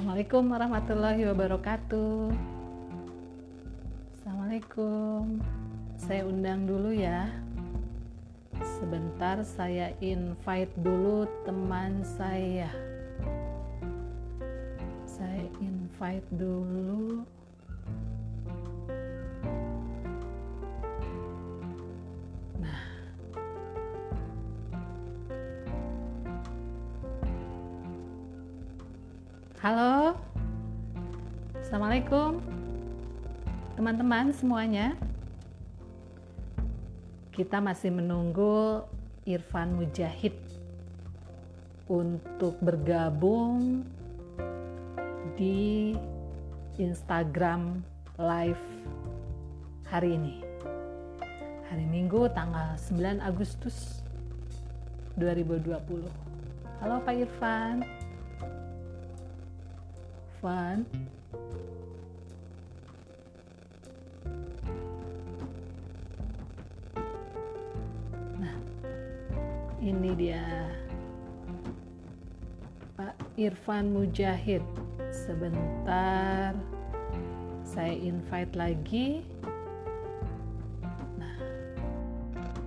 Assalamualaikum warahmatullahi wabarakatuh. Assalamualaikum. Saya undang dulu ya. Sebentar saya invite dulu teman saya. Saya invite dulu. Teman-teman semuanya. Kita masih menunggu Irfan Mujahid untuk bergabung di Instagram Live hari ini. Hari Minggu tanggal 9 Agustus 2020. Halo Pak Irfan. Irfan. Ini dia Pak Irfan Mujahid. Sebentar, saya invite lagi. Nah,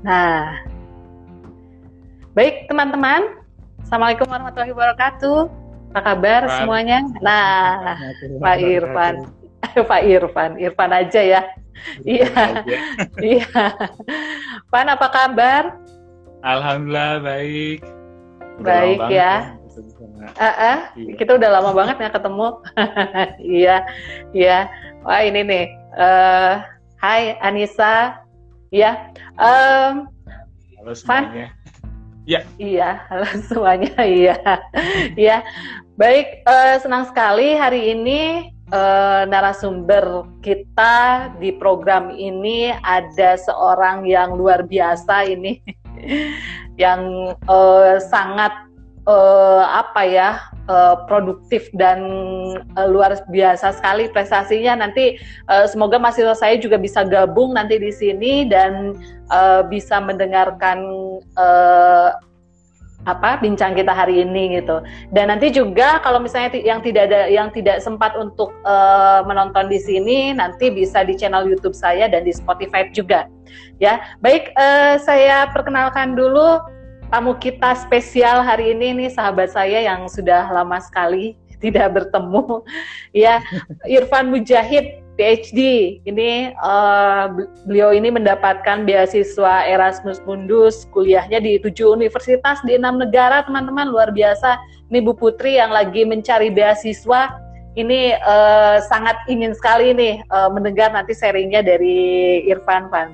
nah. baik teman-teman. Assalamualaikum warahmatullahi wabarakatuh. Apa kabar Pak. semuanya? Nah, Pak Irfan. Pak Irfan, Irfan aja ya. Iya. Iya. Pan apa kabar? Alhamdulillah baik. Udah Baik, ya. bisa- Ah, ah, Iya. kita udah lama banget nggak ketemu. Iya, iya. Wah ini nih. eh hai Anissa. Ya. Em, Halo semuanya. Iya, halo semuanya. Iya, iya. Baik, eh, senang sekali hari ini eh, narasumber kita di program ini ada seorang yang luar biasa ini, yang eh, sangat eh, apa ya eh, produktif dan eh, luar biasa sekali prestasinya. Nanti eh, semoga mahasiswa saya juga bisa gabung nanti di sini dan eh, bisa mendengarkan eh, apa bincang kita hari ini gitu. Dan nanti juga kalau misalnya yang tidak ada yang tidak sempat untuk eh, menonton di sini nanti bisa di channel YouTube saya dan di Spotify juga. Ya. Baik, eh, saya perkenalkan dulu tamu kita spesial hari ini nih sahabat saya yang sudah lama sekali tidak bertemu. Ya, Irfan Mujahid PhD. Ini eh, beliau ini mendapatkan beasiswa Erasmus Mundus, kuliahnya di tujuh universitas di enam negara, teman-teman luar biasa. Ini Bu Putri yang lagi mencari beasiswa. Ini eh, sangat ingin sekali nih eh, mendengar nanti sharingnya dari Irfan Pan.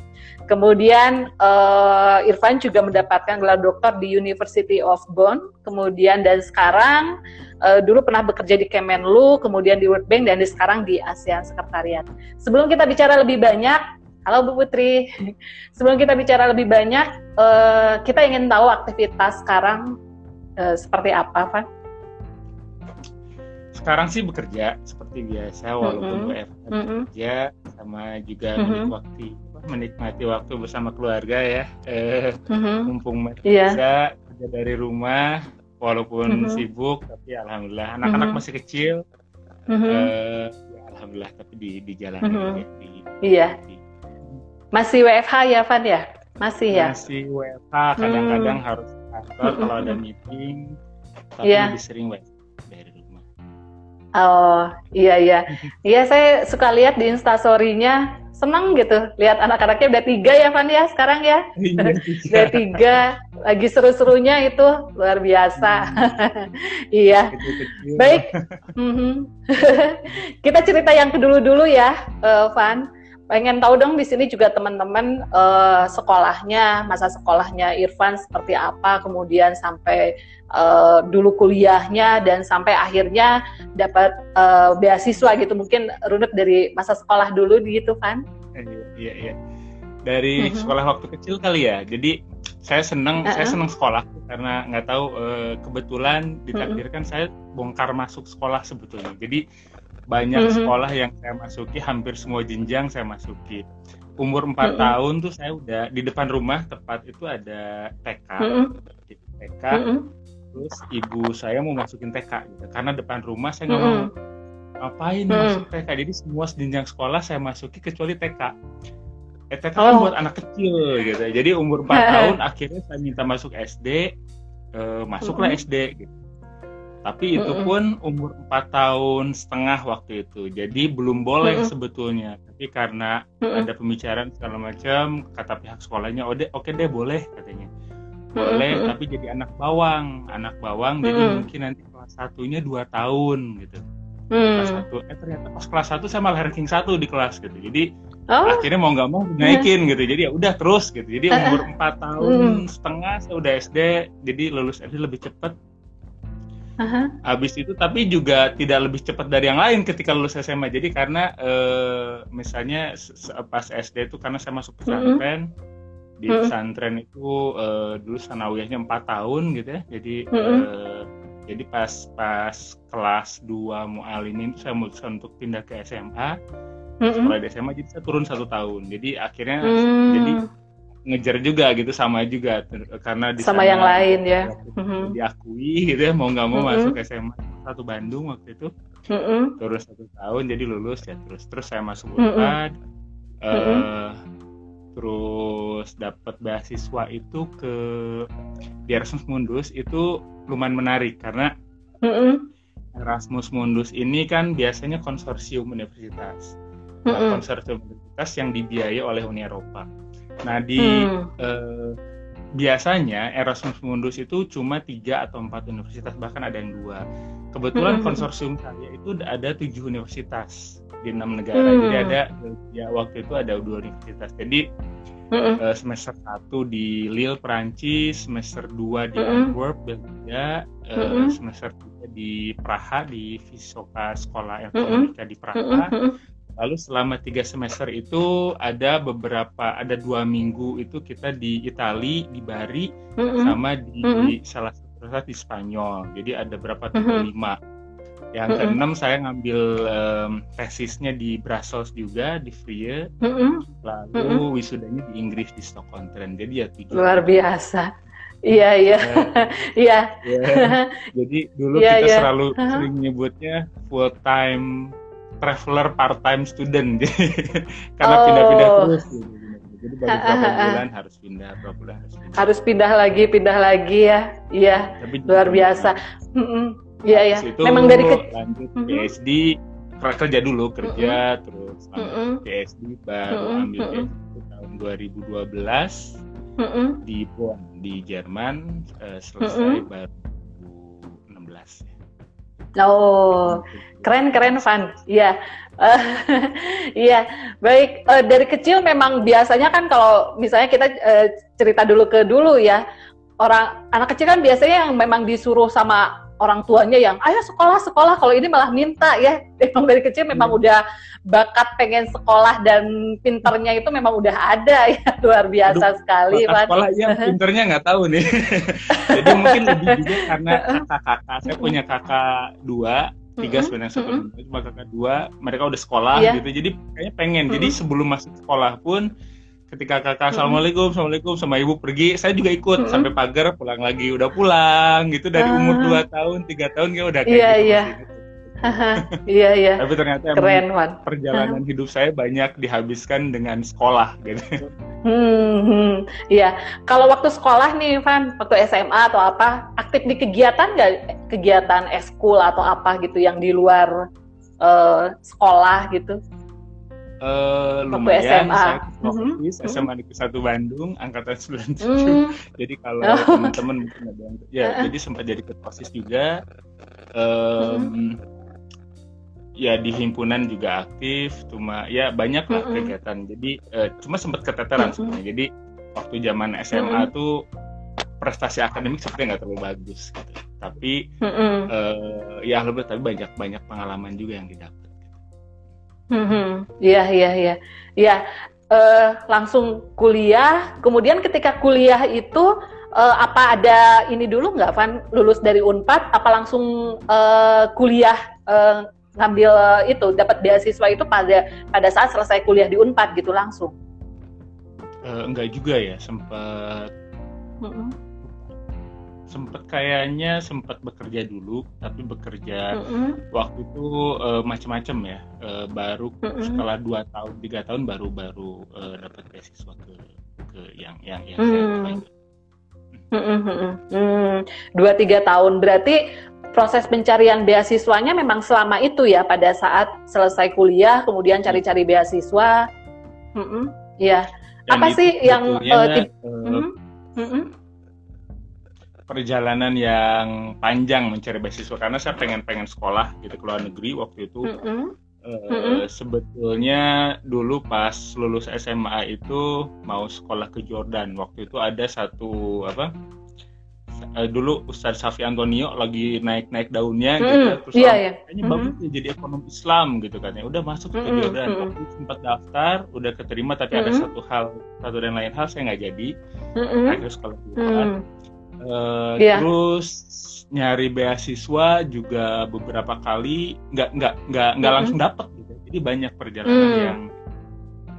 Kemudian eh, Irfan juga mendapatkan gelar doktor di University of Bonn. Kemudian dan sekarang eh, dulu pernah bekerja di Kemenlu, kemudian di World Bank dan di sekarang di ASEAN Sekretariat. Sebelum kita bicara lebih banyak, halo Bu Putri. Sebelum kita bicara lebih banyak, eh, kita ingin tahu aktivitas sekarang eh, seperti apa, Pak? Sekarang sih bekerja seperti biasa walaupun Mm-mm. WFH Mm-mm. bekerja sama juga Mhm. menikmati menikmati waktu bersama keluarga ya. Eh, Mhm. mumpung masih Iya. bisa kerja dari rumah walaupun Mhm. sibuk tapi alhamdulillah anak-anak Mhm. masih kecil. Mhm. eh, ya alhamdulillah tapi di di jalan Mhm. ya, di, Iya. di- Masih WFH ya, Van ya? Masih ya? masih WFH kadang-kadang harus ke kantor kalau ada meeting tapi Iya. lebih sering WFH Oh, iya iya. Iya, saya suka lihat di Instastory-nya, seneng gitu. Lihat anak-anaknya udah tiga ya, Van ya, sekarang ya? Udah tiga, lagi seru-serunya itu, luar biasa. iya. Baik. Mhm. Kita cerita yang kedulu dulu ya, eh, Van. Pengen tahu dong di sini juga teman-teman eh, sekolahnya, masa sekolahnya Irfan seperti apa, kemudian sampai eh, dulu kuliahnya dan sampai akhirnya dapat eh, beasiswa gitu. Mungkin runut dari masa sekolah dulu gitu, Van. Iya, iya, iya. Dari Mhm. sekolah waktu kecil kali ya. Jadi saya senang, saya Uh-uh. senang sekolah karena nggak tahu eh, kebetulan ditakdirkan saya bongkar masuk sekolah sebetulnya. Jadi banyak Mhm. sekolah yang saya masuki, hampir semua jenjang saya masuki. Umur 4 Mhm. tahun tuh saya udah di depan rumah tepat itu ada TK, Mhm. di TK. Mhm. terus ibu saya mau masukin TK gitu karena depan rumah saya nggak mau ngapain mm. masuk TK jadi semua jenjang sekolah saya masuki kecuali TK eh, TK kan oh. kan buat anak kecil gitu. Jadi umur 4 tahun akhirnya saya minta masuk SD uh, masuklah mm -hmm. SD gitu. Tapi itu pun umur empat tahun setengah waktu itu. Jadi belum boleh mm -hmm. sebetulnya. Tapi karena mm ada pembicaraan segala macam kata pihak sekolahnya oh oke okay deh boleh katanya. Boleh mm tapi jadi anak bawang. Anak bawang mm jadi mungkin nanti kelas satunya dua tahun gitu. Mm. kelas satu eh ternyata pas kelas satu saya malah ranking satu di kelas gitu. Jadi oh. akhirnya mau nggak mau naikin gitu jadi ya udah terus gitu jadi umur empat tahun mm. setengah saya udah SD jadi lulus SD lebih cepet Uh-huh. Habis itu tapi juga tidak lebih cepat dari yang lain ketika lulus SMA. Jadi karena uh, misalnya pas SD itu karena saya masuk pesantren, uh-huh. di pesantren itu uh, dulu sanawiyahnya empat tahun gitu ya. Jadi uh-huh. uh, jadi pas pas kelas 2 mualimin itu saya memutuskan untuk pindah ke SMA. Uh-huh. Setelah di SMA jadi saya turun satu tahun. Jadi akhirnya uh-huh. jadi ngejar juga gitu sama juga karena di sama yang lain ya mm-hmm. diakui gitu ya mau nggak mau mm-hmm. masuk SMA satu Bandung waktu itu mm-hmm. terus satu tahun jadi lulus ya terus terus saya masuk Unpad mm-hmm. uh, mm-hmm. terus dapat beasiswa itu ke di Erasmus Mundus itu lumayan menarik karena mm-hmm. Erasmus Mundus ini kan biasanya konsorsium universitas mm-hmm. konsorsium universitas yang dibiayai oleh Uni Eropa Nah di hmm. eh, biasanya Erasmus Mundus itu cuma tiga atau empat universitas bahkan ada yang dua. Kebetulan hmm. konsorsium saya itu ada tujuh universitas di enam negara. Hmm. Jadi ada ya waktu itu ada dua universitas. Jadi hmm. eh, semester satu di Lille Perancis, semester dua di hmm. Antwerp Belgia, hmm. semester tiga di Praha di Visoka Sekolah Elektronika hmm. di Praha. Hmm Lalu selama tiga semester itu ada beberapa ada dua minggu itu kita di Itali di Bari mm-hmm. sama di mm-hmm. salah satu di Spanyol. Jadi ada berapa tuh lima. Yang mm-hmm. keenam saya ngambil um, tesisnya di Brussels juga di Frie. Mm-hmm. Lalu mm-hmm. wisudanya di Inggris di Stockholm Trent. Jadi ya tujuh. Luar biasa. Iya iya iya. iya. Jadi dulu yeah, kita yeah. selalu uh-huh. sering nyebutnya full time traveler part time student karena oh. pindah-pindah terus gitu. Jadi baru beberapa bulan harus pindah, beberapa bulan harus pindah. Harus pindah lagi, pindah lagi ya. Iya. Luar biasa. Iya ya. Memang dari ke lanjut mm -hmm. PhD kerja dulu kerja mm -hmm. terus lanjut mm -hmm. PhD baru mm -hmm. ambil PhD tahun 2012 mm -hmm. di Bonn di Jerman uh, selesai mm -hmm. baru 2016. Oh, keren keren Van. Iya. Uh, iya, baik. Uh, dari kecil memang biasanya kan kalau misalnya kita uh, cerita dulu ke dulu ya, orang anak kecil kan biasanya yang memang disuruh sama orang tuanya yang ayo sekolah sekolah. Kalau ini malah minta ya. Memang dari kecil memang hmm. udah bakat pengen sekolah dan pinternya itu memang udah ada ya. Luar biasa Aduh, sekali bakat sekolah ya pinternya nggak tahu nih. Jadi mungkin lebih juga karena kakak-kakak saya punya kakak dua tiga sebenarnya satu cuma kakak dua mereka udah sekolah yeah. gitu. Jadi kayaknya pengen. Jadi sebelum masuk sekolah pun ketika kakak assalamualaikum assalamualaikum sama ibu pergi saya juga ikut hmm. sampai pagar pulang lagi udah pulang gitu dari umur ah. dua tahun tiga tahun kayak udah kayak iya, gitu iya. iya iya tapi ternyata Keren, man. perjalanan hidup saya banyak dihabiskan dengan sekolah gitu hmm, hmm. iya kalau waktu sekolah nih Van waktu SMA atau apa aktif di kegiatan nggak kegiatan eskul atau apa gitu yang di luar uh, sekolah gitu Uh, lumayan SMA. saya profis mm -hmm. SMA Negeri Satu Bandung angkatan 97 mm. jadi kalau oh. teman-teman mungkin ada yang ya uh. jadi sempat jadi ketua juga um, mm. ya di himpunan juga aktif cuma ya banyak lah mm -hmm. kegiatan jadi uh, cuma sempat keteteran mm -hmm. sebenarnya jadi waktu zaman SMA mm -hmm. tuh prestasi akademik sepertinya nggak terlalu bagus gitu tapi mm -hmm. uh, ya lebih tapi banyak banyak pengalaman juga yang didapat iya iya iya, iya. Uh, langsung kuliah. Kemudian ketika kuliah itu uh, apa ada ini dulu nggak, Van? Lulus dari Unpad, apa langsung uh, kuliah uh, ngambil uh, itu dapat beasiswa itu pada pada saat selesai kuliah di Unpad gitu langsung? Uh, enggak juga ya, sempat. Mm -hmm. Sempet kayaknya sempat bekerja dulu tapi bekerja mm -hmm. waktu itu uh, macam-macam ya uh, baru mm -hmm. setelah dua tahun tiga tahun baru baru uh, dapat beasiswa ke ke yang yang yang mm -hmm. saya dua tiga tahun berarti proses pencarian beasiswanya memang selama itu ya pada saat selesai kuliah kemudian cari-cari beasiswa mm -hmm. ya apa sih yang uh, uh, mm -hmm. Perjalanan yang panjang mencari beasiswa karena saya pengen pengen sekolah gitu ke luar negeri waktu itu mm -hmm. Uh, mm-hmm. sebetulnya dulu pas lulus SMA itu mau sekolah ke Jordan waktu itu ada satu apa uh, dulu Ustadz Safi Antonio lagi naik-naik daunnya mm, gitu terus iya, iya. kayaknya mm-hmm. bagus ya jadi ekonomi Islam gitu kan ya udah masuk ke Jordan mm-hmm. waktu sempat daftar udah keterima tapi mm-hmm. ada satu hal satu dan lain hal saya nggak jadi mm-hmm. akhirnya sekolah di mm-hmm. Uh, yeah. terus nyari beasiswa juga beberapa kali nggak nggak nggak nggak langsung dapat gitu jadi banyak perjalanan mm. yang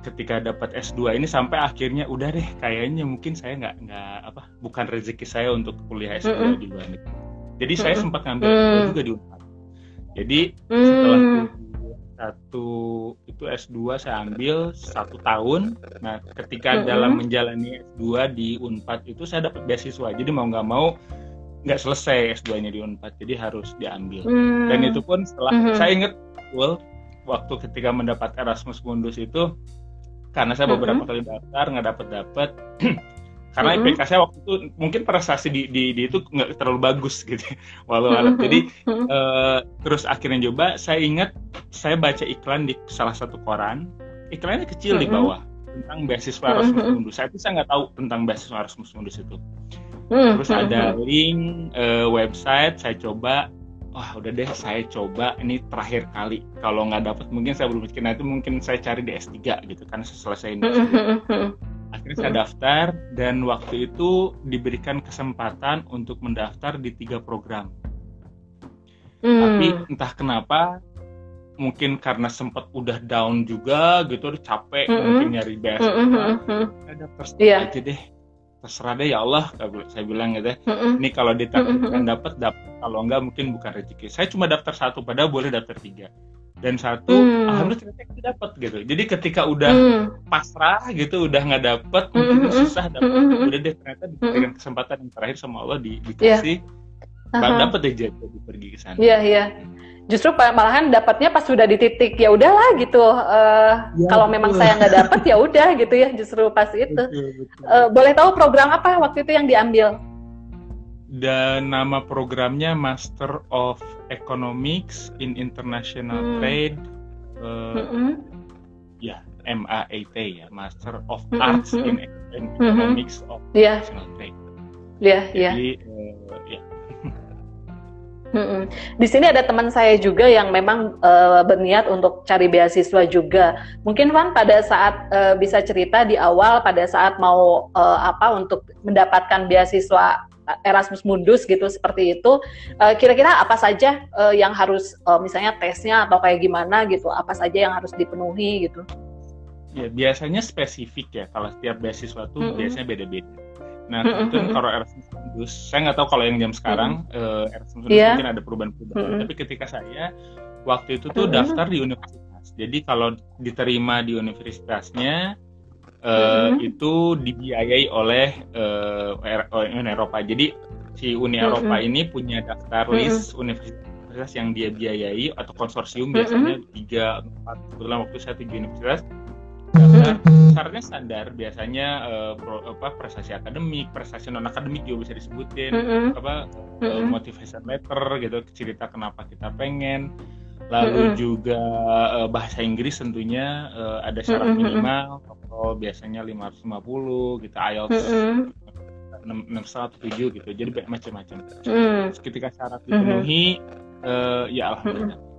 ketika dapat S2 ini sampai akhirnya udah deh kayaknya mungkin saya nggak nggak apa bukan rezeki saya untuk kuliah S2 mm -mm. di luar negeri jadi mm -mm. saya sempat ngambil mm. juga di Unpad jadi mm. setelah satu itu S2 saya ambil satu tahun nah ketika mm -hmm. dalam menjalani S2 di Unpad itu saya dapat beasiswa jadi mau nggak mau nggak selesai S2-nya di Unpad, jadi harus diambil. Hmm. Dan itu pun setelah hmm. saya ingat well, waktu ketika mendapat Erasmus Mundus itu karena saya beberapa hmm. kali daftar nggak dapat dapat karena mm-hmm. IPK saya waktu itu mungkin prestasi di, di, di itu nggak terlalu bagus gitu walau mm-hmm. jadi uh, terus akhirnya coba saya ingat saya baca iklan di salah satu koran iklannya kecil mm-hmm. di bawah tentang beasiswa Erasmus mm-hmm. Mundus saya itu saya nggak tahu tentang beasiswa Erasmus Mundus itu Hmm, Terus hmm, ada hmm. link uh, website, saya coba, wah udah deh saya coba ini terakhir kali. Kalau nggak dapat mungkin saya belum mikir, nah itu mungkin saya cari di S3 gitu kan selesai ini. Akhirnya saya daftar dan waktu itu diberikan kesempatan untuk mendaftar di tiga program. Hmm. Tapi entah kenapa mungkin karena sempat udah down juga gitu capek mm -hmm. mungkin nyari beasiswa mm -hmm. ada daftar yeah. aja deh terserah deh ya Allah saya bilang gitu ya ini kalau ditakdirkan dapat dapat kalau enggak mungkin bukan rezeki saya cuma daftar satu padahal boleh daftar tiga dan satu mm. alhamdulillah ternyata dapat gitu jadi ketika udah mm. pasrah gitu udah nggak dapat mm -hmm. mungkin susah dapat mm udah deh ternyata diberikan kesempatan yang terakhir sama Allah di, dikasih yeah. uh -huh. dapat deh jadi pergi ke sana iya yeah, iya yeah justru malahan dapatnya pas sudah di titik ya udahlah gitu uh, ya, kalau betul. memang saya nggak dapat ya udah gitu ya justru pas itu betul, betul. Uh, boleh tahu program apa waktu itu yang diambil dan nama programnya Master of Economics in International hmm. Trade uh, mm -hmm. ya MAET ya Master of mm -hmm. Arts in, in Economics mm -hmm. of yeah. International Trade yeah, jadi yeah. Uh, ya di sini ada teman saya juga yang memang uh, berniat untuk cari beasiswa juga. Mungkin Van pada saat uh, bisa cerita di awal pada saat mau uh, apa untuk mendapatkan beasiswa Erasmus Mundus gitu seperti itu. Kira-kira uh, apa saja uh, yang harus uh, misalnya tesnya atau kayak gimana gitu? Apa saja yang harus dipenuhi gitu? Ya biasanya spesifik ya. Kalau setiap beasiswa tuh -hmm. biasanya beda-beda Nah, mm -hmm. itu kalau Erasmus Mundus, saya nggak tahu kalau yang jam sekarang mm -hmm. uh, Erasmus Mundus yeah. mungkin ada perubahan-perubahan. Mm -hmm. Tapi ketika saya waktu itu tuh mm -hmm. daftar di universitas. Jadi kalau diterima di universitasnya uh, mm -hmm. itu dibiayai oleh uh, Uni Eropa. Jadi si Uni Eropa mm -hmm. ini punya daftar mm -hmm. list universitas yang dia biayai atau konsorsium biasanya tiga empat kebetulan waktu saya tujuh universitas karena syaratnya standar biasanya uh, pro, apa prestasi akademik prestasi non akademik juga bisa disebutin mm-hmm. apa mm-hmm. motivation letter gitu cerita kenapa kita pengen lalu mm-hmm. juga uh, bahasa Inggris tentunya uh, ada syarat mm-hmm. minimal atau biasanya 550 gitu IELTS mm-hmm. 6 tujuh gitu jadi macam-macam mm. ketika syarat dipenuhi mm-hmm. uh, ya alhamdulillah mm-hmm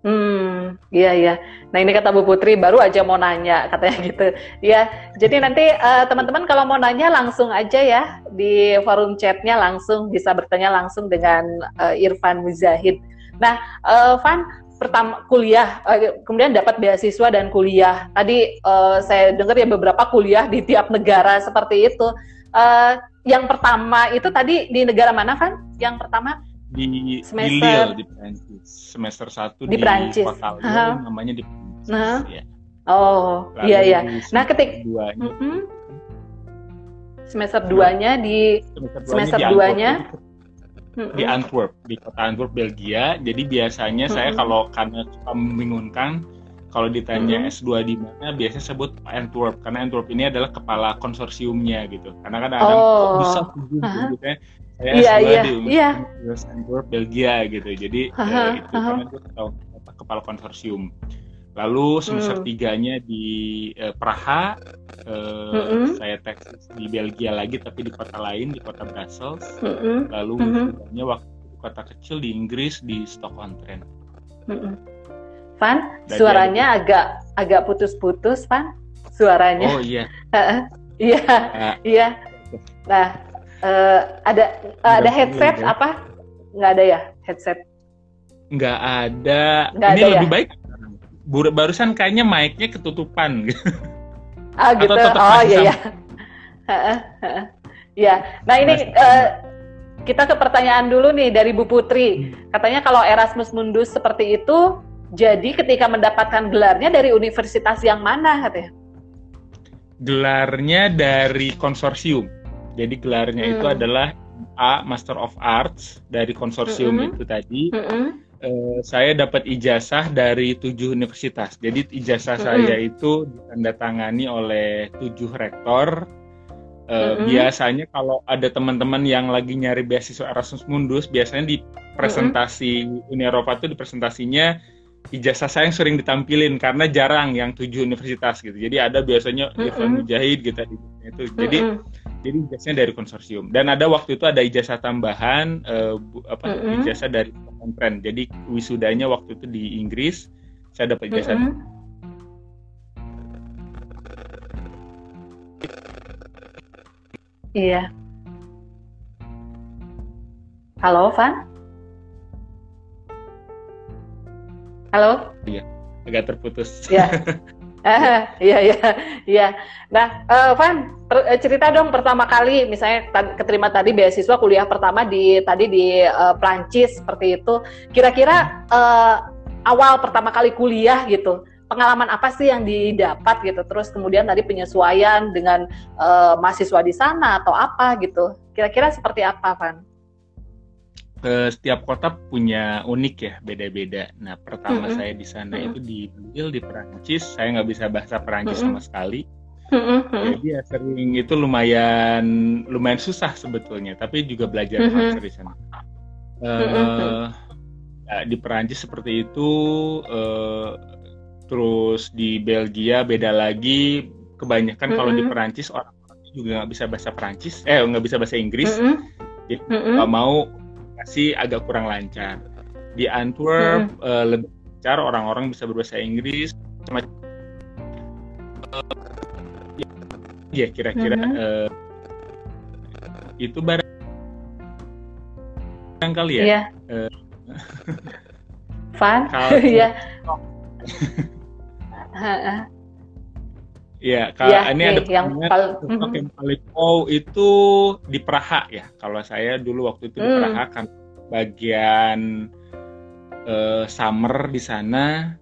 Hmm, iya iya. Nah ini kata Bu Putri baru aja mau nanya katanya gitu. Ya, jadi nanti uh, teman-teman kalau mau nanya langsung aja ya di forum chatnya langsung bisa bertanya langsung dengan uh, Irfan Muzahid. Nah, uh, Van pertama kuliah, uh, kemudian dapat beasiswa dan kuliah. Tadi uh, saya dengar ya beberapa kuliah di tiap negara seperti itu. Uh, yang pertama itu tadi di negara mana kan? Yang pertama di semester di Lille di Prancis. Semester satu di, di Prancis. kota Lille, namanya di Prancis. Nah. Ya. Oh, Lalu iya iya. Nah, ketik mm -hmm. semester duanya di semester duanya, di Antwerp, di kota Antwerp, Belgia. Jadi biasanya mm -hmm. saya kalau karena suka membingungkan kalau ditanya mm -hmm. S2 di mana, biasanya sebut Antwerp karena Antwerp ini adalah kepala konsorsiumnya gitu. Karena kan ada oh. bisa gitu ya. Saya yeah, S2 yeah, di yeah. Antwerp, Belgia gitu. Jadi uh -huh. ya, itu uh -huh. karena itu kepala konsorsium. Lalu semester mm. tiganya di uh, Praha, uh, mm -hmm. saya tesis di Belgia lagi tapi di kota lain di kota Brussels. Mm -hmm. Lalu mm -hmm. waktu kota kecil di Inggris di Stockholm Trent. Mm -hmm. Van, suaranya agak agak putus-putus, Van. Suaranya. Oh iya. iya, iya. Nah, uh, ada uh, ada headset ya. apa? Nggak ada ya headset? Nggak ada. Nggak Ini ada lebih ya? baik. Barusan kayaknya mic-nya ketutupan. Ah gitu. oh iya iya. Iya. Nah ini uh, kita ke pertanyaan dulu nih dari Bu Putri. Hmm. Katanya kalau Erasmus Mundus seperti itu jadi ketika mendapatkan gelarnya dari universitas yang mana katanya? Gelarnya dari konsorsium. Jadi gelarnya hmm. itu adalah A Master of Arts dari konsorsium -hmm. itu tadi. -hmm. Uh, saya dapat ijazah dari tujuh universitas. Jadi ijazah -hmm. saya itu ditandatangani oleh tujuh rektor. Uh, mm -hmm. Biasanya kalau ada teman-teman yang lagi nyari beasiswa Erasmus Mundus, biasanya di presentasi mm -hmm. Uni Eropa itu di presentasinya ijazah saya yang sering ditampilin karena jarang yang tujuh universitas gitu. Jadi ada biasanya mm -hmm. Mujahid gitu itu. Jadi mm -hmm. Jadi ijazahnya dari konsorsium. Dan ada waktu itu ada ijazah tambahan uh, apa mm -hmm. ijazah dari pesantren. Jadi wisudanya waktu itu di Inggris saya dapat ijazah. Mm -hmm. Iya. Halo, Van? Halo? Iya, agak terputus. Iya. Ah, iya iya iya. Nah, uh, Van, eh, cerita dong pertama kali misalnya keterima tadi beasiswa kuliah pertama di tadi di uh, Prancis seperti itu. Kira-kira uh, awal pertama kali kuliah gitu, pengalaman apa sih yang didapat gitu? Terus kemudian tadi penyesuaian dengan uh, mahasiswa di sana atau apa gitu? Kira-kira seperti apa, Van? Uh, setiap kota punya unik ya beda-beda. Nah pertama mm -hmm. saya di sana mm -hmm. itu di Lille di Perancis. Saya nggak bisa bahasa Perancis mm -hmm. sama sekali. Mm -hmm. Jadi ya sering itu lumayan lumayan susah sebetulnya. Tapi juga belajar mm -hmm. di sana. Uh, mm -hmm. ya, di Perancis seperti itu. Uh, terus di Belgia beda lagi. Kebanyakan mm -hmm. kalau di Perancis orang juga nggak bisa bahasa Perancis. Eh nggak bisa bahasa Inggris. Mm -hmm. Jadi mm -hmm. mau komunikasi agak kurang lancar. Di Antwerp hmm. uh, lebih lancar, orang-orang bisa berbahasa Inggris. Semacam, uh, ya kira-kira hmm. uh, itu barang kali ya. Iya. Uh, Fun. Iya. Iya, kalau ya, ini ada yang pal yang paling oh itu di Praha ya. Kalau saya dulu waktu itu di hmm. Praha kan bagian uh, summer di sana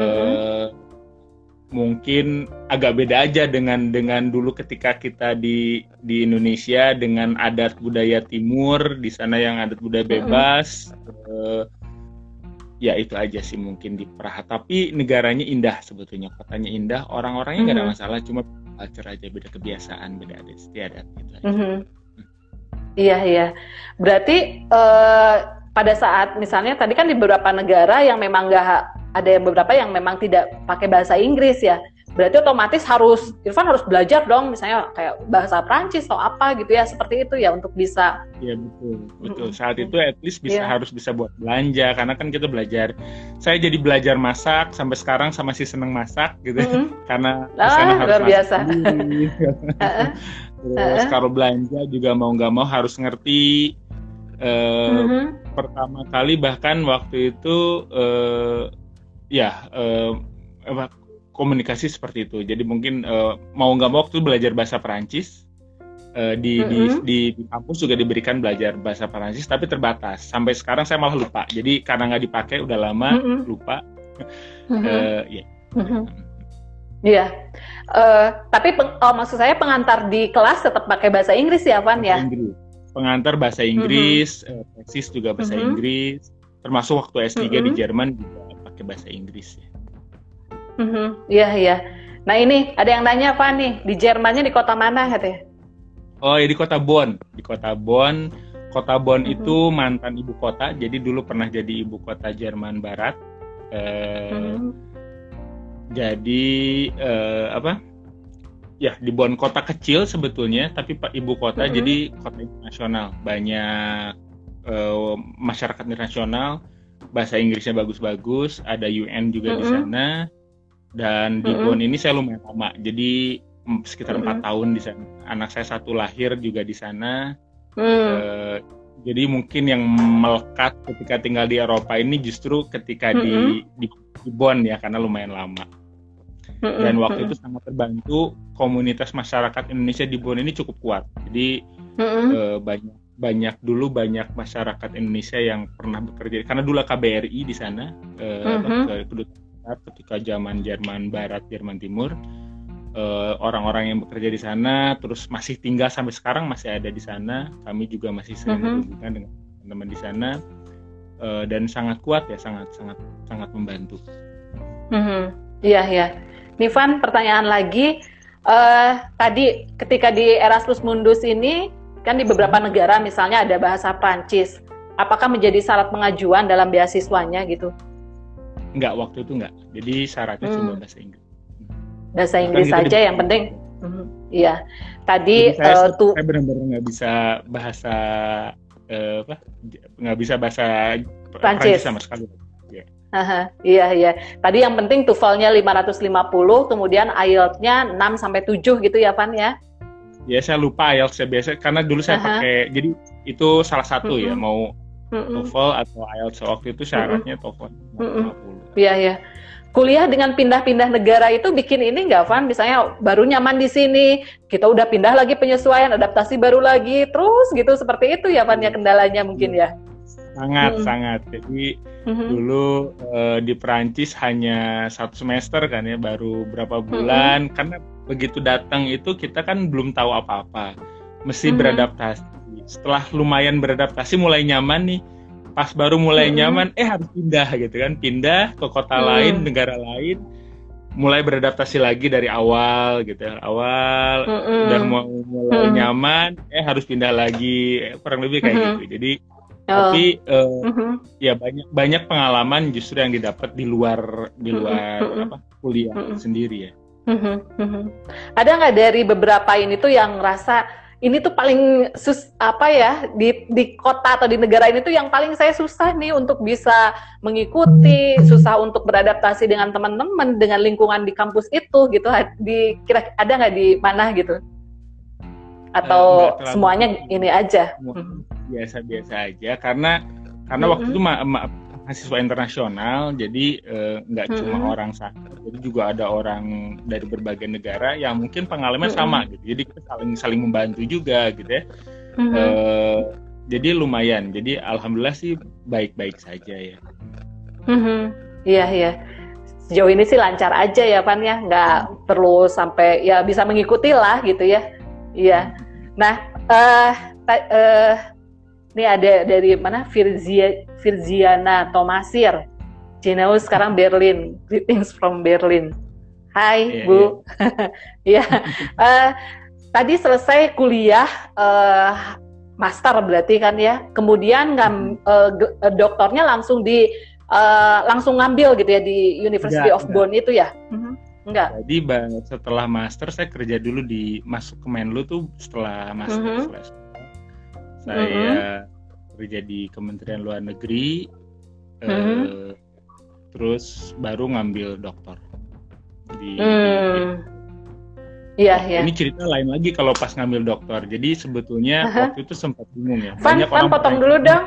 uh, hmm. mungkin agak beda aja dengan dengan dulu ketika kita di di Indonesia dengan adat budaya timur di sana yang adat budaya bebas. Hmm. Uh, ya itu aja sih mungkin di Praha tapi negaranya indah sebetulnya kotanya indah orang-orangnya nggak mm -hmm. ada masalah cuma culture aja beda kebiasaan beda adat istiadat gitu aja. Mm -hmm. iya iya berarti uh, pada saat misalnya tadi kan di beberapa negara yang memang nggak ada yang beberapa yang memang tidak pakai bahasa Inggris ya berarti otomatis harus Irfan harus belajar dong misalnya kayak bahasa Prancis atau apa gitu ya seperti itu ya untuk bisa. Iya betul betul. Saat itu at least bisa yeah. harus bisa buat belanja karena kan kita belajar. Saya jadi belajar masak sampai sekarang sama si seneng masak gitu. Mm -hmm. karena ah, harus luar biasa. terus kalau belanja juga mau nggak mau harus ngerti uh, mm -hmm. pertama kali bahkan waktu itu uh, ya uh, komunikasi seperti itu. Jadi mungkin uh, mau nggak mau waktu belajar bahasa Perancis uh, di, mm -hmm. di di di kampus juga diberikan belajar bahasa Prancis tapi terbatas sampai sekarang saya malah lupa jadi karena nggak dipakai udah lama mm -hmm. lupa mm -hmm. uh, ya mm -hmm. Iya, uh, tapi peng, oh, maksud saya pengantar di kelas tetap pakai bahasa Inggris ya, Van ya? Inggris. Pengantar bahasa Inggris, mm -hmm. uh, juga bahasa mm -hmm. Inggris, termasuk waktu S3 mm -hmm. di Jerman juga pakai bahasa Inggris ya. Mm -hmm. Iya, iya. Nah ini ada yang nanya Van nih, di Jermannya di kota mana katanya? Oh ya di kota Bonn, di kota Bonn. Kota Bonn mm -hmm. itu mantan ibu kota, jadi dulu pernah jadi ibu kota Jerman Barat. Eh, mm -hmm jadi uh, apa? Ya di Bonn kota kecil sebetulnya, tapi pak ibu kota mm-hmm. jadi kota internasional. Banyak uh, masyarakat internasional, bahasa Inggrisnya bagus-bagus, ada UN juga mm-hmm. di sana. Dan di mm-hmm. Bonn ini saya lumayan lama, jadi sekitar empat mm-hmm. tahun di sana. Anak saya satu lahir juga di sana. Mm. Uh, jadi mungkin yang melekat ketika tinggal di Eropa ini justru ketika mm-hmm. di, di di Bonn ya karena lumayan lama dan waktu itu sangat terbantu komunitas masyarakat Indonesia di Bonn ini cukup kuat jadi uh, banyak banyak dulu banyak masyarakat Indonesia yang pernah bekerja karena dulu KBRI di sana uh, uh, ketika zaman Jerman Barat Jerman Timur orang-orang uh, yang bekerja di sana terus masih tinggal sampai sekarang masih ada di sana kami juga masih sering berhubungan dengan teman-teman di sana uh, dan sangat kuat ya sangat sangat sangat membantu. Iya iya. Nivan, pertanyaan lagi. Uh, tadi ketika di Erasmus Mundus ini kan di beberapa negara misalnya ada bahasa Prancis. Apakah menjadi syarat pengajuan dalam beasiswanya gitu? Enggak, waktu itu enggak. Jadi syaratnya hmm. cuma bahasa Inggris. Bahasa Inggris gitu saja yang penting. Hmm, iya. Tadi saya, uh, tuh saya benar-benar nggak bisa bahasa uh, apa? Nggak bisa bahasa Prancis sama sekali. Aha, iya iya. Tadi yang penting TOEFL-nya 550, kemudian IELTS-nya 6 sampai 7 gitu ya, Van ya? Ya, saya lupa IELTS saya biasa karena dulu saya Aha. pakai jadi itu salah satu mm -hmm. ya, mau mm -hmm. TOEFL atau IELTS waktu itu syaratnya mm -hmm. TOEFL 550. Iya iya. Kuliah dengan pindah-pindah negara itu bikin ini nggak, Van? Misalnya baru nyaman di sini, kita udah pindah lagi penyesuaian, adaptasi baru lagi, terus gitu seperti itu ya, Van ya kendalanya mungkin ya sangat hmm. sangat jadi hmm. dulu uh, di Perancis hanya satu semester kan ya baru berapa bulan hmm. karena begitu datang itu kita kan belum tahu apa-apa mesti hmm. beradaptasi setelah lumayan beradaptasi mulai nyaman nih pas baru mulai hmm. nyaman eh harus pindah gitu kan pindah ke kota hmm. lain negara lain mulai beradaptasi lagi dari awal gitu awal mm -mm. udah mau mulai mm. nyaman eh harus pindah lagi eh, kurang lebih kayak mm -hmm. gitu jadi Oh. Tapi uh, uh-huh. ya banyak banyak pengalaman justru yang didapat di luar di luar uh-huh. apa kuliah uh-huh. sendiri ya. Uh-huh. Uh-huh. Ada nggak dari beberapa ini tuh yang rasa ini tuh paling sus apa ya di di kota atau di negara ini tuh yang paling saya susah nih untuk bisa mengikuti, susah untuk beradaptasi dengan teman-teman, dengan lingkungan di kampus itu gitu. Di kira ada nggak di mana gitu? Atau uh, semuanya ini aja? Hmm biasa-biasa aja karena karena mm -hmm. waktu itu ma ma mahasiswa internasional jadi eh, nggak uh, cuma -hmm. orang sana jadi juga ada orang dari berbagai negara yang mungkin pengalaman mm -hmm. sama gitu jadi kita saling saling membantu juga gitu ya mm -hmm. uh, jadi lumayan jadi alhamdulillah sih baik-baik saja ya mm -hmm. iya iya sejauh ini sih lancar aja ya Pan ya nggak perlu sampai ya bisa mengikuti lah gitu ya iya nah uh, uh, ini ada dari mana Virzia, Virziana Tomasir. Jenau sekarang Berlin. Greetings from Berlin. Hai yeah, Bu. ya. uh, tadi selesai kuliah uh, master berarti kan ya. Kemudian ngam, uh, doktornya langsung di uh, langsung ngambil gitu ya di University enggak, of Bonn itu ya. Uh-huh. Enggak. Jadi setelah master saya kerja dulu di masuk ke Menlu tuh setelah master -huh. Saya kerja di Kementerian Luar Negeri, uh -huh. eh, terus baru ngambil doktor di. Hmm. Iya, iya. Ini cerita lain lagi kalau pas ngambil dokter. Jadi sebetulnya uh -huh. waktu itu sempat bingung ya. Van, Van potong dulu dong.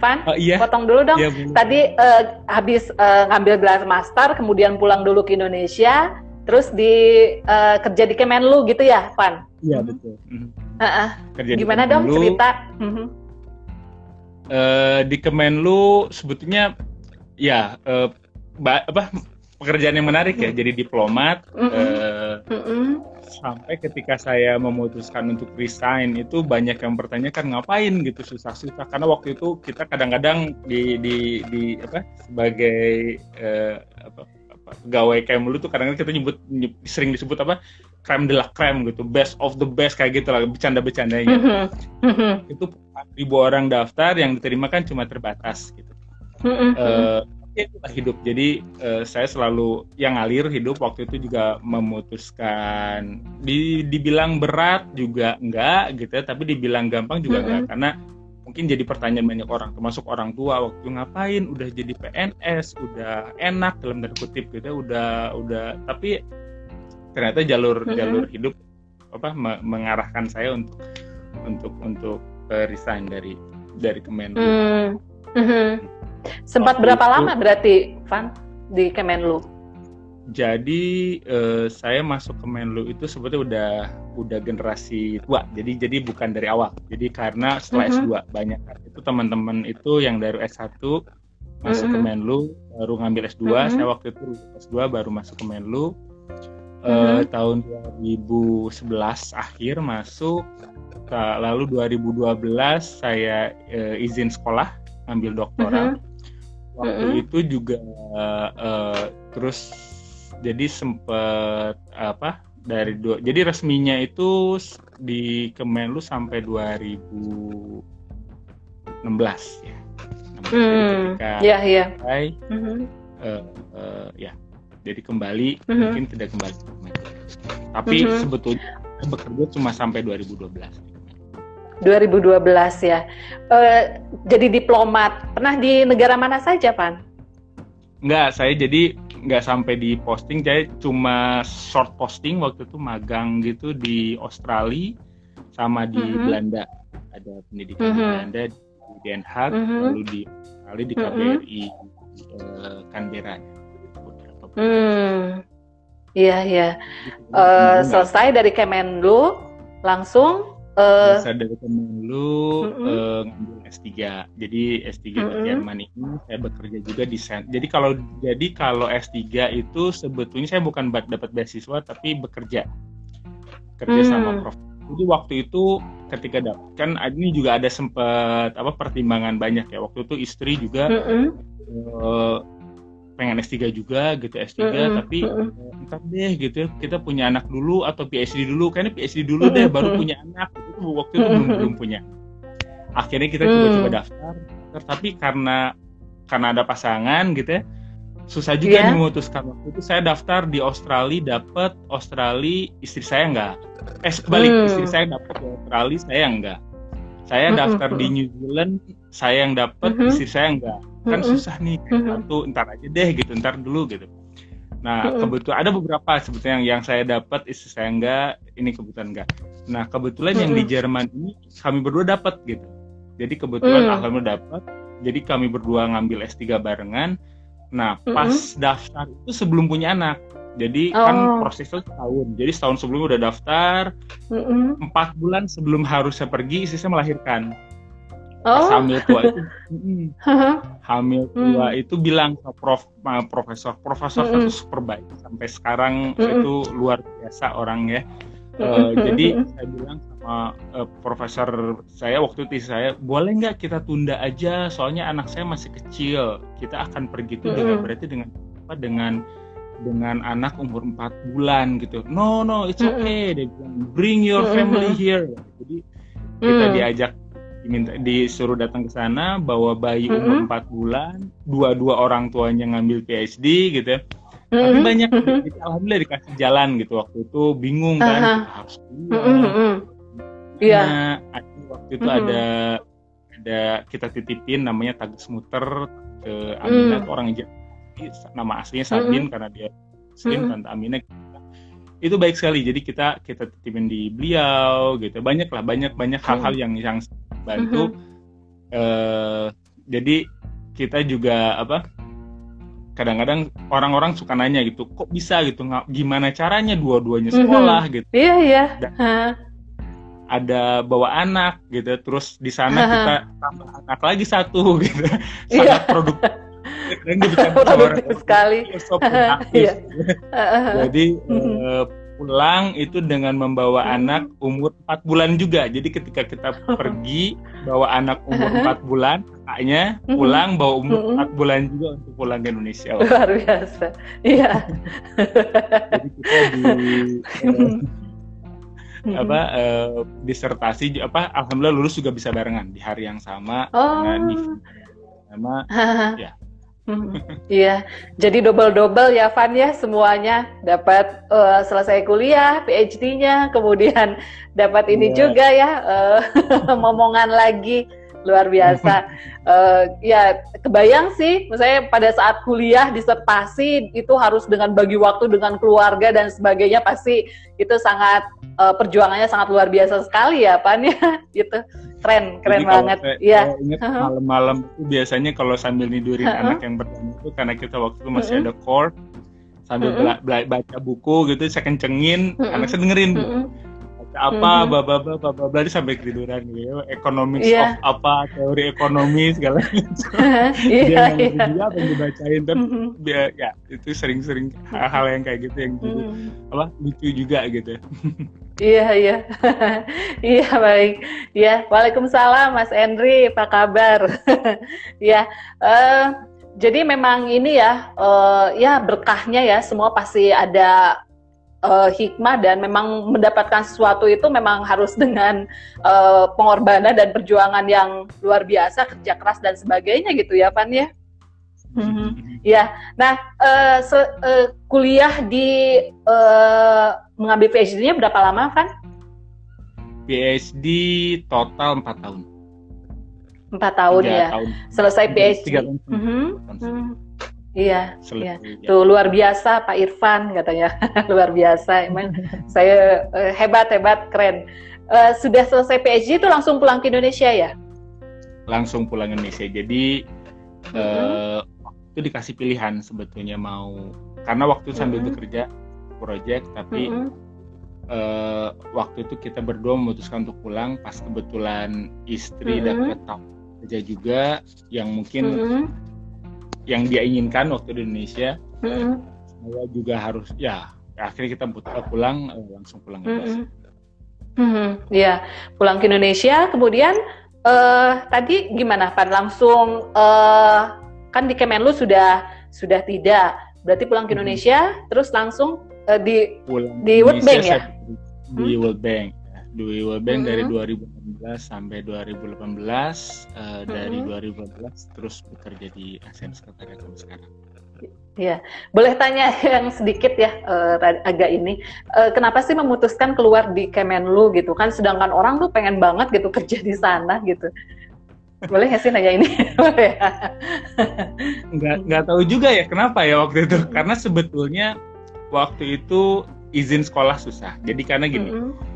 Van, oh, iya. potong dulu dong. Iya, Tadi uh, habis uh, ngambil gelar master, kemudian pulang dulu ke Indonesia, terus di uh, kerja di Kemenlu gitu ya, Van? Iya betul. Mm -hmm Uh, uh. Gimana dong cerita? Uh-huh. Uh, di Kemenlu sebetulnya ya uh, apa pekerjaan yang menarik ya. Hmm. Jadi diplomat. Mm -hmm. uh, mm -hmm. Sampai ketika saya memutuskan untuk resign itu banyak yang bertanyakan ngapain gitu susah-susah karena waktu itu kita kadang-kadang di di di apa sebagai uh, apa pegawai kayak mulu tuh kadang-kadang kita nyebut, sering disebut apa? Krem de la krem gitu best of the best kayak gitu lah bercanda-bercandanya mm -hmm. itu ribu orang daftar yang diterima kan cuma terbatas gitu. Mm -hmm. uh, itulah hidup. Jadi uh, saya selalu yang ngalir hidup waktu itu juga memutuskan di dibilang berat juga enggak gitu ya tapi dibilang gampang juga enggak. Karena mungkin jadi pertanyaan banyak orang termasuk orang tua waktu ngapain udah jadi PNS udah enak dalam tanda kutip gitu udah udah tapi ternyata jalur mm-hmm. jalur hidup apa mengarahkan saya untuk untuk untuk uh, resign dari dari Kemenlu. Mm-hmm. Sempat Waktu berapa itu, lama berarti Van di Kemenlu? Jadi uh, saya masuk ke Menlu itu sebetulnya udah udah generasi tua. Jadi jadi bukan dari awal. Jadi karena setelah uh-huh. S2 banyak itu teman-teman itu yang dari S1 masuk uh-huh. ke Menlu baru ngambil S2. Uh-huh. Saya waktu itu S2 baru masuk ke Menlu. Uh, uh-huh. tahun 2011 akhir masuk lalu 2012 saya uh, izin sekolah ambil doktorat. Uh-huh. Waktu uh-huh. itu juga uh, terus jadi sempet apa dari dua jadi resminya itu di Kemenlu sampai 2016 ya. Hmm, ya ya. Hai, mm -hmm. uh, uh, ya jadi kembali mm -hmm. mungkin tidak kembali ke Kemenlu. Tapi mm -hmm. sebetulnya bekerja cuma sampai 2012. 2012 ya. Uh, jadi diplomat. Pernah di negara mana saja, Pan? Enggak, saya jadi nggak sampai di posting saya cuma short posting waktu itu magang gitu di Australia sama di mm -hmm. Belanda ada pendidikan mm -hmm. di Belanda di Den Haag mm -hmm. lalu di Australia di KBRI mm -hmm. uh, Canberra hmm. iya iya uh, selesai dari Kemenlu langsung uh, dari Kemenlu mm -hmm. uh, ngambil S3. Jadi S3 mm -hmm. di Jerman ini saya bekerja juga di sen. Jadi kalau jadi kalau S3 itu sebetulnya saya bukan dapat beasiswa tapi bekerja. Kerja mm. sama prof. Jadi waktu itu ketika dapat kan ini juga ada sempat apa pertimbangan banyak ya. Waktu itu istri juga mm -hmm. uh, pengen S3 juga gitu S3 mm -hmm. tapi mm ntar deh gitu ya kita punya anak dulu atau PhD dulu kayaknya PhD dulu deh baru punya anak itu waktu itu belum belum punya akhirnya kita coba-coba mm. daftar. Tapi karena karena ada pasangan gitu ya susah juga yeah. memutuskan waktu itu. Saya daftar di Australia dapat Australia istri saya enggak. Eh kebalik mm. istri saya dapat di Australia saya enggak. Saya daftar di New Zealand saya yang dapat mm -hmm. istri saya enggak. Kan mm-hmm. susah nih satu ntar aja deh gitu ntar dulu gitu. Nah kebetulan ada beberapa sebetulnya yang, yang saya dapat istri saya enggak ini kebetulan enggak. Nah kebetulan yang di Jerman ini kami berdua dapat gitu jadi kebetulan mm. alhamdulillah dapat jadi kami berdua ngambil S3 barengan nah pas mm-hmm. daftar itu sebelum punya anak jadi kan oh. kan prosesnya setahun jadi setahun sebelum udah daftar mm-hmm. empat bulan sebelum harusnya pergi istri saya melahirkan Oh. hamil tua itu hamil tua hmm. itu bilang ke prof profesor profesor mm -hmm. itu super baik sampai sekarang mm -hmm. itu luar biasa orangnya uh, jadi saya bilang sama uh, profesor saya waktu itu saya boleh nggak kita tunda aja soalnya anak saya masih kecil kita akan pergi itu mm -hmm. dengan berarti dengan apa dengan dengan anak umur empat bulan gitu no no it's okay mm -hmm. dia bilang bring your family here jadi kita mm. diajak diminta disuruh datang ke sana bawa bayi mm -hmm. umur empat bulan dua-dua orang tuanya ngambil PhD gitu ya mm -hmm. tapi banyak jadi, alhamdulillah dikasih jalan gitu waktu itu bingung kan uh -huh. harus mm -hmm. Yeah. nah waktu itu mm -hmm. ada ada kita titipin namanya Tagus Muter ke Aminah mm. orang nama aslinya Sabin mm -hmm. karena dia Muslim mm -hmm. tante Aminah itu baik sekali jadi kita kita titipin di beliau gitu banyak lah banyak banyak hal-hal yang yang bantu mm-hmm. uh, jadi kita juga apa kadang-kadang orang-orang suka nanya gitu kok bisa gitu nggak gimana caranya dua-duanya sekolah mm-hmm. gitu iya iya ada bawa anak gitu terus di sana kita tambah anak lagi satu gitu sangat yeah. produktif dan dia bisa produktif sekali yeah. jadi uh, pulang itu dengan membawa hmm. anak umur 4 bulan juga. Jadi ketika kita pergi bawa anak umur 4 bulan, kakaknya hmm. pulang bawa umur hmm. 4 bulan juga untuk pulang ke Indonesia. Luar biasa. Iya. Jadi kita di eh, apa uh, disertasi apa alhamdulillah lulus juga bisa barengan di hari yang sama oh. dengan sama. Ya. Iya, jadi double-double ya Van ya semuanya. Dapat uh, selesai kuliah, PhD-nya, kemudian dapat ini yeah. juga ya uh, momongan lagi luar biasa. uh, ya kebayang sih, misalnya pada saat kuliah disertasi itu harus dengan bagi waktu dengan keluarga dan sebagainya pasti itu sangat uh, perjuangannya sangat luar biasa sekali ya Pan ya gitu keren keren Jadi banget iya ingat malam-malam itu biasanya kalau sambil nidurin uh -huh. anak yang pertama itu karena kita waktu itu masih uh -huh. ada core sambil uh -huh. baca buku gitu saya kencengin uh -huh. anak saya dengerin uh -huh apa mm-hmm. baba baba baba bla sampai ketiduran gitu economics yeah. of apa teori ekonomi segala macam yeah, dia yeah. juga apa yang dibacain tapi mm-hmm. ya itu sering-sering hal-hal yang kayak gitu yang mm-hmm. apa lucu juga gitu iya iya iya baik ya waalaikumsalam Mas Henry apa kabar ya uh, jadi memang ini ya uh, ya berkahnya ya semua pasti ada uh, hikmah dan memang mendapatkan sesuatu itu memang harus dengan uh, pengorbanan dan perjuangan yang luar biasa, kerja keras dan sebagainya gitu ya, Van ya. Mm-hmm. Ya, nah uh, se- uh, kuliah di uh, mengambil PhD-nya berapa lama, Van? PhD total 4 tahun. Empat tahun ya. Tahun. Selesai PhD. Tiga tahun. Mm-hmm. Mm-hmm. Iya, iya. Tuh luar biasa Pak Irfan katanya, luar biasa. Emang saya uh, hebat hebat keren. Uh, sudah selesai PhD itu langsung pulang ke Indonesia ya? Langsung pulang Indonesia. Jadi mm -hmm. uh, itu dikasih pilihan sebetulnya mau karena waktu sambil mm -hmm. bekerja proyek, tapi mm -hmm. uh, waktu itu kita berdua memutuskan untuk pulang pas kebetulan istri mm -hmm. dapat kerja juga yang mungkin mm -hmm yang dia inginkan waktu di Indonesia mm-hmm. saya juga harus ya akhirnya kita pulang eh, langsung pulang mm-hmm. mm-hmm. ya pulang ke Indonesia kemudian uh, tadi gimana Pan langsung uh, kan di Kemenlu sudah sudah tidak berarti pulang ke. Indonesia mm-hmm. terus langsung uh, di pulang di World Bank ya di hmm? World Bank di World Bank mm-hmm. dari 2016 sampai 2018 uh, mm-hmm. dari 2018 terus bekerja di ASEAN Sekretariat sampai sekarang. Ya, boleh tanya yang sedikit ya uh, agak ini, uh, kenapa sih memutuskan keluar di Kemenlu gitu kan? Sedangkan orang tuh pengen banget gitu kerja di sana gitu. Boleh nggak sih nanya ini? nggak nggak tahu juga ya kenapa ya waktu itu. Karena sebetulnya waktu itu izin sekolah susah. Jadi karena gini. Mm -hmm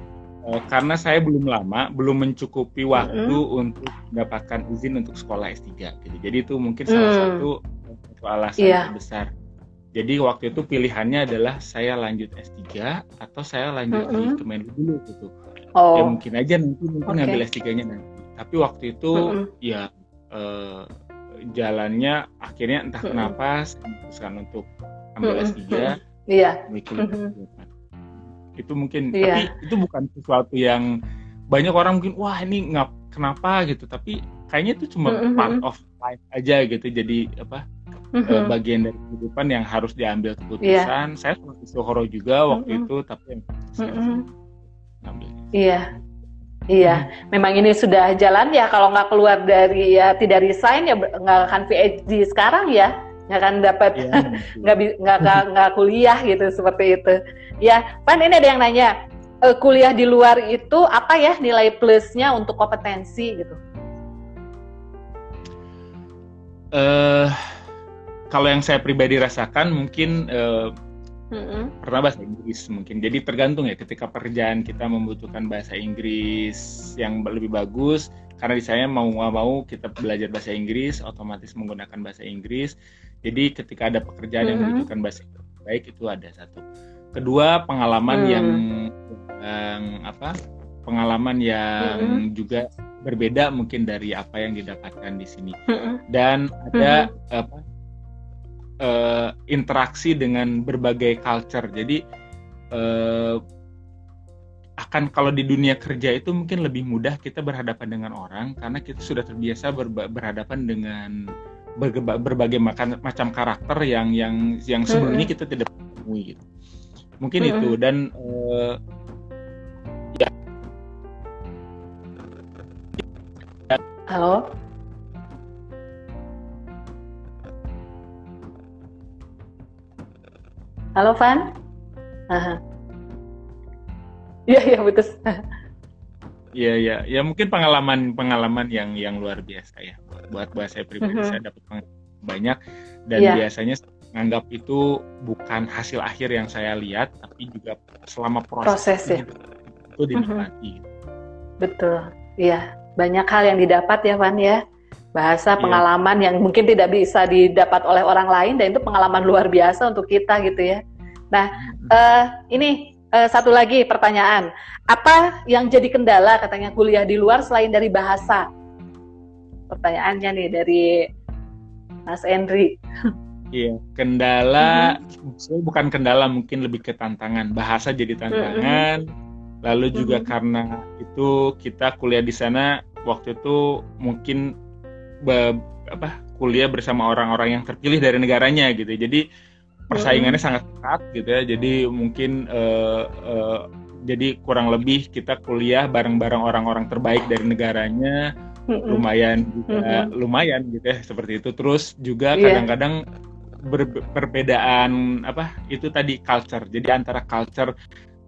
uh, karena saya belum lama belum mencukupi waktu mm. untuk mendapatkan izin untuk sekolah S3 gitu. Jadi itu mungkin salah mm. satu satu alasan yeah. terbesar. Jadi waktu itu pilihannya adalah saya lanjut S3 atau saya lanjut mm -hmm. di Kemenlu dulu gitu. Oh. Ya mungkin aja nanti mungkin okay. ngambil S3-nya nanti. Tapi waktu itu mm -hmm. ya uh, jalannya akhirnya entah mm -hmm. kenapa saya memutuskan untuk ambil mm -hmm. S3. Iya. Yeah. Itu mungkin yeah. tapi itu bukan sesuatu yang banyak orang mungkin wah ini nggak kenapa gitu tapi kayaknya itu cuma mm -hmm. part of life aja gitu jadi apa mm -hmm. bagian dari kehidupan yang harus diambil keputusan yeah. saya seperti Sohoro juga waktu mm -hmm. itu tapi yang mm -hmm. ngambil iya Iya, hmm. memang ini sudah jalan ya. Kalau nggak keluar dari ya tidak resign ya nggak akan PhD sekarang ya nggak akan dapat iya, nggak yeah, nggak nggak kuliah gitu seperti itu. Ya pan ini ada yang nanya uh, kuliah di luar itu apa ya nilai plusnya untuk kompetensi gitu? Uh, kalau yang saya pribadi rasakan mungkin uh, mm-hmm. pernah bahasa Inggris mungkin. Jadi tergantung ya ketika pekerjaan kita membutuhkan bahasa Inggris yang lebih bagus karena di saya mau nggak mau kita belajar bahasa Inggris otomatis menggunakan bahasa Inggris jadi ketika ada pekerjaan mm -hmm. yang mm-hmm. membutuhkan bahasa baik itu ada satu. Kedua pengalaman mm. yang yang apa pengalaman yang mm -hmm. juga berbeda mungkin dari apa yang didapatkan di sini mm -hmm. dan ada mm -hmm. apa uh, interaksi dengan berbagai culture jadi uh, akan kalau di dunia kerja itu mungkin lebih mudah kita berhadapan dengan orang karena kita sudah terbiasa ber, berhadapan dengan berbagai makan, macam karakter yang yang yang sebelumnya kita tidak temui gitu. Mungkin itu dan uh, ya halo? Halo Van? Iya iya betul. Iya iya. Ya mungkin pengalaman pengalaman yang yang luar biasa ya buat buat saya pribadi mm -hmm. saya dapat banyak dan yeah. biasanya menganggap itu bukan hasil akhir yang saya lihat tapi juga selama proses, proses ya. itu dinikmati. Mm -hmm. Betul, iya banyak hal yang didapat ya Van ya bahasa iya. pengalaman yang mungkin tidak bisa didapat oleh orang lain dan itu pengalaman luar biasa untuk kita gitu ya. Nah uh, ini uh, satu lagi pertanyaan apa yang jadi kendala katanya kuliah di luar selain dari bahasa? Pertanyaannya nih dari Mas Henry. Iya, kendala mm-hmm. bukan kendala mungkin lebih ke tantangan. Bahasa jadi tantangan. Mm-hmm. Lalu juga mm-hmm. karena itu kita kuliah di sana waktu itu mungkin be, apa kuliah bersama orang-orang yang terpilih dari negaranya gitu. Jadi persaingannya mm-hmm. sangat ketat gitu ya. Jadi mungkin uh, uh, jadi kurang lebih kita kuliah bareng-bareng orang-orang terbaik dari negaranya. Lumayan juga lumayan gitu ya seperti itu terus juga iya. kadang-kadang ber, perbedaan apa itu tadi culture. Jadi antara culture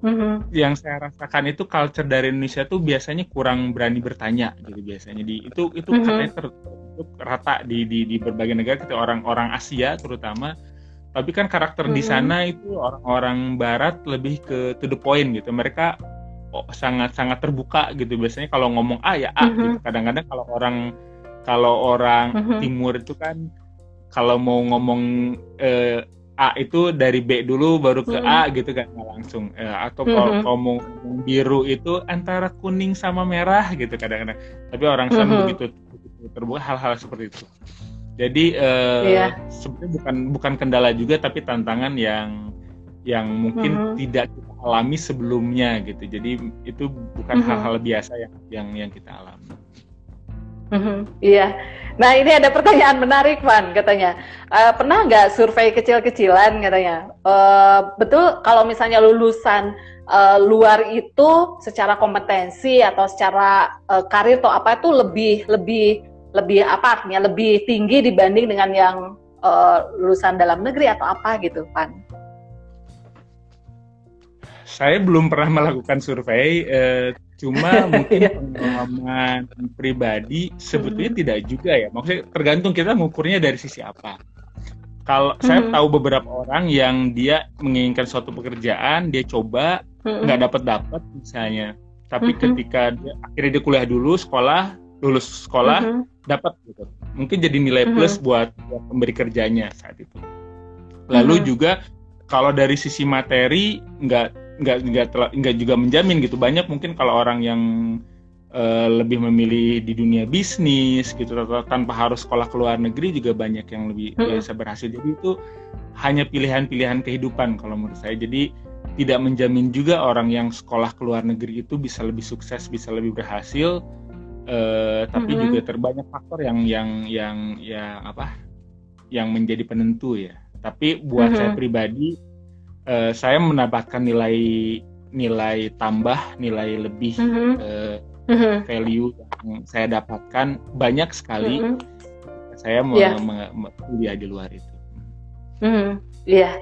mm-hmm. yang saya rasakan itu culture dari Indonesia tuh biasanya kurang berani bertanya gitu biasanya di itu itu mm-hmm. katanya tertutup rata di, di di berbagai negara kita orang-orang Asia terutama tapi kan karakter mm-hmm. di sana itu orang-orang Barat lebih ke to the point gitu mereka oh, sangat sangat terbuka gitu biasanya kalau ngomong A ya A mm-hmm. gitu kadang-kadang kalau orang kalau orang mm-hmm. Timur itu kan kalau mau ngomong eh, A itu dari B dulu baru ke hmm. A gitu kan langsung eh, atau kalau, hmm. ngomong biru itu antara kuning sama merah gitu kadang-kadang tapi orang sana hmm. begitu, begitu terbuka hal-hal seperti itu jadi eh, yeah. sebenarnya bukan bukan kendala juga tapi tantangan yang yang mungkin hmm. tidak kita alami sebelumnya gitu jadi itu bukan hmm. hal-hal biasa yang yang yang kita alami Mm-hmm, iya. Nah ini ada pertanyaan menarik, Van. Katanya, uh, pernah nggak survei kecil-kecilan? Katanya, uh, betul kalau misalnya lulusan uh, luar itu secara kompetensi atau secara uh, karir atau apa itu lebih lebih lebih apa artinya lebih tinggi dibanding dengan yang uh, lulusan dalam negeri atau apa gitu, Van? Saya belum pernah melakukan survei. Uh, Cuma mungkin iya. pengalaman pribadi sebetulnya hmm. tidak juga ya. Maksudnya tergantung kita mengukurnya dari sisi apa. Kalau hmm. saya tahu beberapa orang yang dia menginginkan suatu pekerjaan, dia coba nggak hmm. dapat dapat misalnya. Tapi hmm. ketika dia, akhirnya dia kuliah dulu, sekolah, lulus sekolah, hmm. dapat gitu. Mungkin jadi nilai hmm. plus buat, buat pemberi kerjanya saat itu. Lalu hmm. juga kalau dari sisi materi nggak nggak nggak nggak juga menjamin gitu banyak mungkin kalau orang yang uh, lebih memilih di dunia bisnis gitu tanpa harus sekolah ke luar negeri juga banyak yang lebih hmm. biasa berhasil jadi itu hanya pilihan-pilihan kehidupan kalau menurut saya jadi tidak menjamin juga orang yang sekolah ke luar negeri itu bisa lebih sukses bisa lebih berhasil uh, tapi -hmm. juga terbanyak faktor yang yang yang yang apa yang menjadi penentu ya tapi buat -hmm. saya pribadi uh, saya mendapatkan nilai nilai tambah nilai lebih mm -hmm. uh, mm -hmm. value yang saya dapatkan banyak sekali mm -hmm. saya mau yeah. kuliah di luar itu. Mm -hmm. Iya.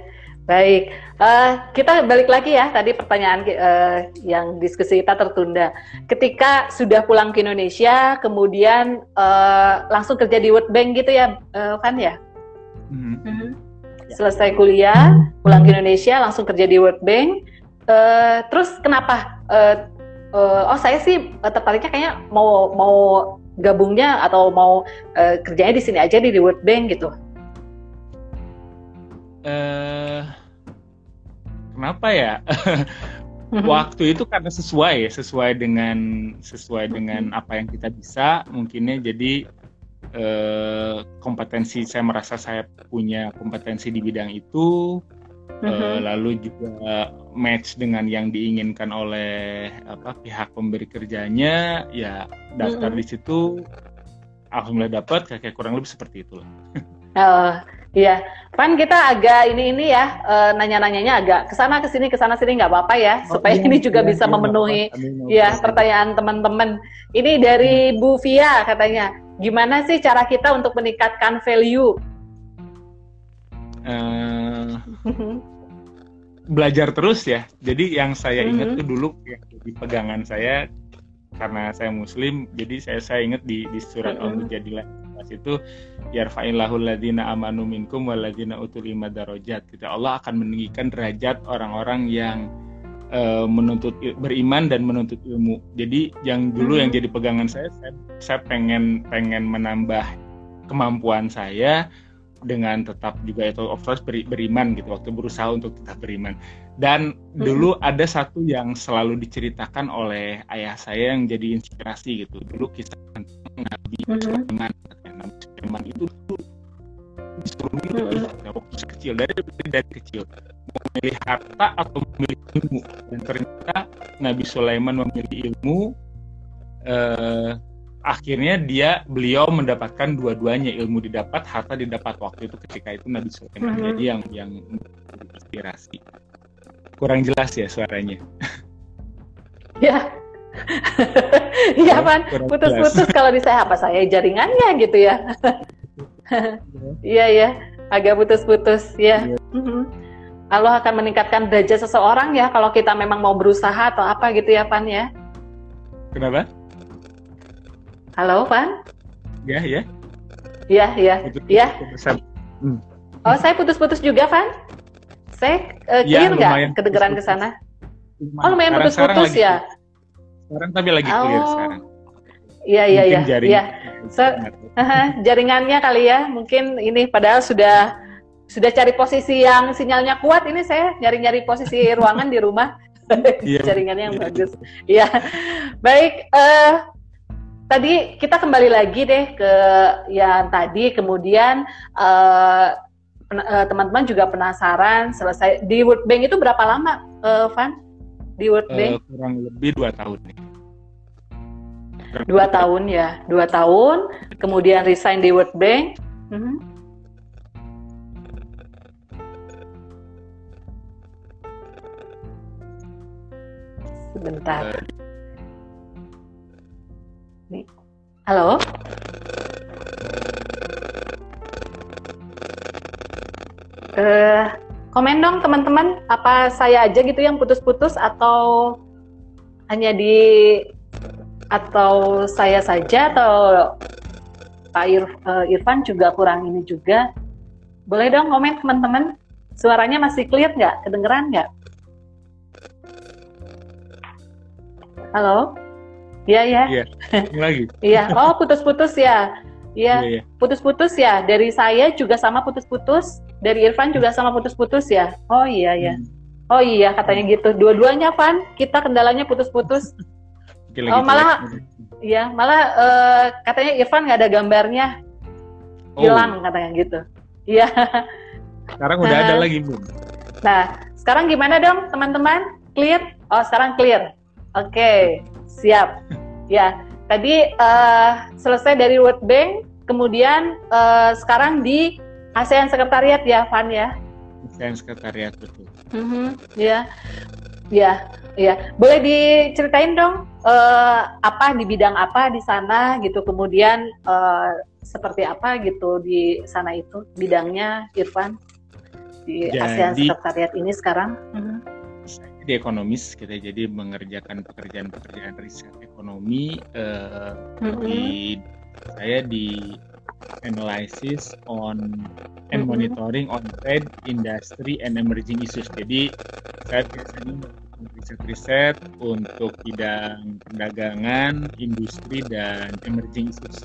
Baik, uh, kita balik lagi ya. Tadi pertanyaan uh, yang diskusi kita tertunda. Ketika sudah pulang ke Indonesia, kemudian uh, langsung kerja di World Bank gitu ya, uh, Van ya? Mm -hmm. Mm -hmm selesai kuliah pulang ke Indonesia langsung kerja di World Bank. Uh, terus kenapa? Uh, uh, oh saya sih uh, tertariknya kayaknya mau mau gabungnya atau mau uh, kerjanya di sini aja di, World Bank gitu. Uh, kenapa ya? Mm-hmm. waktu itu karena sesuai ya sesuai dengan sesuai dengan apa yang kita bisa mungkinnya jadi eh, kompetensi saya merasa saya punya kompetensi di bidang itu eh, lalu juga match dengan yang diinginkan oleh apa pihak pemberi kerjanya ya daftar mm-hmm. di situ alhamdulillah dapat kayak kurang lebih seperti itulah. Oh, iya. Pan kita agak ini ini ya uh, nanya-nanyanya agak ke sana ke sini ke sana sini nggak apa-apa ya oh, supaya iya, ini juga iya, bisa iya, memenuhi ya pertanyaan teman-teman. Ini dari hmm. Bu Via katanya, gimana sih cara kita untuk meningkatkan value? Uh, belajar terus ya. Jadi yang saya ingat mm -hmm. tuh dulu yang di pegangan saya karena saya muslim, jadi saya saya ingat di di surat mm -hmm. Al-Mujadilah itu yarfa'illahu ladina amanu minkum waladina utul darajat gitu. Allah akan meninggikan derajat orang-orang yang uh, menuntut beriman dan menuntut ilmu. Jadi yang dulu hmm. yang jadi pegangan saya, saya saya pengen pengen menambah kemampuan saya dengan tetap juga itu of course beri, beriman gitu waktu berusaha untuk tetap beriman dan hmm. dulu ada satu yang selalu diceritakan oleh ayah saya yang jadi inspirasi gitu dulu kisah tentang Nabi hmm. Sulaiman Nabi Sulaiman itu tuh disuruh milih hmm. waktu kecil dari dari kecil memilih harta atau memilih ilmu dan ternyata Nabi Sulaiman memilih ilmu eh, akhirnya dia beliau mendapatkan dua-duanya ilmu didapat harta didapat waktu itu ketika itu Nabi Sulaiman hmm. jadi yang yang inspirasi kurang jelas ya suaranya ya Iya kan, putus-putus kalau di saya apa saya jaringannya gitu ya. Iya ya, agak putus-putus ya. Iya. Mm-hmm. Allah akan meningkatkan derajat seseorang ya kalau kita memang mau berusaha atau apa gitu ya Pan ya. Kenapa? Halo Pan? Ya ya. Iya iya. Iya. Hmm. Oh saya putus-putus juga Pan? Saya uh, clear nggak kedengeran ke sana? Oh lumayan putus-putus ya. Sekarang tapi lagi clear oh. sekarang. Iya iya iya. Iya. So, jaringannya kali ya. Mungkin ini padahal sudah sudah cari posisi yang sinyalnya kuat. Ini saya nyari-nyari posisi ruangan di rumah. yeah. jaringannya yang yeah. bagus. Iya. Baik. Uh, tadi kita kembali lagi deh ke yang tadi. Kemudian uh, teman-teman juga penasaran selesai di World Bank itu berapa lama, uh, Van? di World uh, Bank? Kurang lebih dua tahun nih. Dua tahun ya, dua tahun. Kemudian resign di World Bank. Mm -hmm. Sebentar. Uh, Halo. Uh, Komen dong teman-teman, apa saya aja gitu yang putus-putus atau hanya di atau saya saja atau Pak Ir, uh, Irfan juga kurang ini juga. Boleh dong komen teman-teman. Suaranya masih clear nggak? Kedengeran nggak? Halo? Iya ya. Iya. Lagi. Iya. Oh putus-putus ya. Iya. iya, iya. Putus-putus ya. Dari saya juga sama putus-putus. Dari Irfan juga sama putus-putus ya. Oh iya ya. Hmm. Oh iya katanya gitu. Dua-duanya Van, kita kendalanya putus-putus. oh malah, iya malah uh, katanya Irfan nggak ada gambarnya. Hilang oh. katanya gitu. Iya. Sekarang udah nah, ada lagi Bu. Nah, sekarang gimana dong teman-teman? Clear? Oh sekarang clear. Oke, okay, siap. Ya, Tadi uh, selesai dari World Bank, kemudian uh, sekarang di ASEAN Sekretariat ya, Van ya? ASEAN Sekretariat betul. Mm-hmm, ya, ya, ya. Boleh diceritain dong uh, apa di bidang apa di sana gitu, kemudian uh, seperti apa gitu di sana itu bidangnya, Irfan di Jadi, ASEAN Sekretariat ini sekarang? Mm-hmm di ekonomis kita jadi mengerjakan pekerjaan-pekerjaan riset ekonomi uh, mm-hmm. di saya di analysis on and mm-hmm. monitoring on trade, industry and emerging issues. Jadi saya biasanya riset-riset untuk bidang perdagangan, industri dan emerging issues.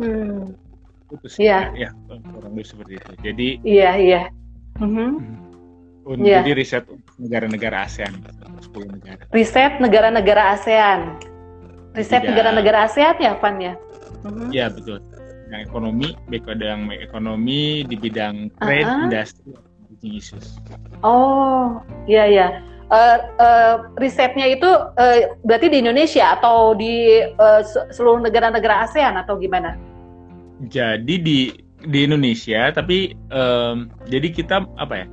Hmm. Itu sih, yeah. ya kurang lebih seperti itu. Jadi iya yeah, iya. Yeah. Mm-hmm. Yeah. Jadi riset negara-negara ASEAN, 10 negara. Riset negara-negara ASEAN. Riset negara-negara ASEAN ya, Van ya? Mhm. Iya, uh-huh. betul. Yang ekonomi, baik yang ekonomi di bidang trade, uh-huh. industri, issues. Oh, iya ya. Uh, uh, risetnya itu uh, berarti di Indonesia atau di uh, seluruh negara-negara ASEAN atau gimana? Jadi di di Indonesia, tapi um, jadi kita apa ya?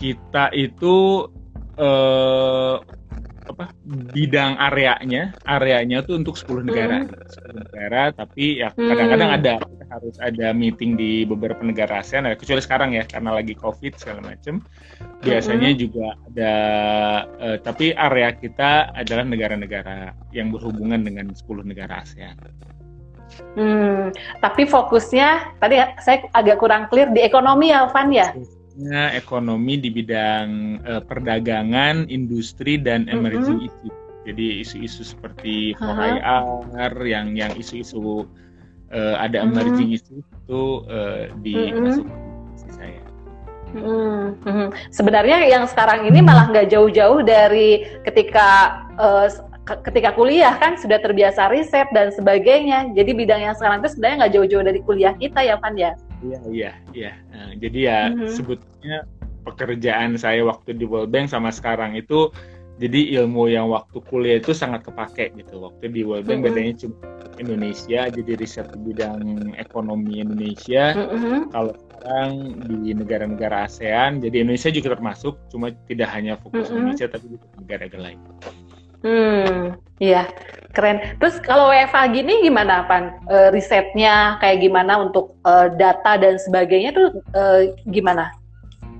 Kita itu eh, apa bidang areanya areanya tuh untuk 10 negara hmm. 10 negara tapi ya kadang-kadang hmm. ada harus ada meeting di beberapa negara ASEAN kecuali sekarang ya karena lagi covid segala macam biasanya hmm. juga ada uh, tapi area kita adalah negara-negara yang berhubungan dengan 10 negara ASEAN Hmm, tapi fokusnya tadi saya agak kurang clear di ekonomi ya, Van ya? Ekonomi di bidang uh, perdagangan, industri dan emerging mm -hmm. issue. Jadi isu-isu seperti 4IR yang yang isu-isu uh, ada emerging mm -hmm. issue itu uh, di mm -hmm. saya. Hmm, hmm. Sebenarnya yang sekarang ini malah nggak jauh-jauh dari ketika uh, ketika kuliah kan sudah terbiasa riset dan sebagainya. Jadi bidang yang sekarang itu sebenarnya nggak jauh-jauh dari kuliah kita ya, Van ya. Iya iya iya. Nah, jadi ya mm-hmm. sebetulnya pekerjaan saya waktu di World Bank sama sekarang itu jadi ilmu yang waktu kuliah itu sangat kepake gitu. Waktu di World Bank mm-hmm. bedanya cuma Indonesia jadi riset di bidang ekonomi Indonesia. Mm-hmm. Kalau sekarang di negara-negara ASEAN jadi Indonesia juga termasuk cuma tidak hanya fokus mm-hmm. Indonesia tapi juga negara lain. Hmm, iya, keren. Terus kalau WFA gini gimana, Pan? E, risetnya kayak gimana untuk e, data dan sebagainya tuh e, gimana?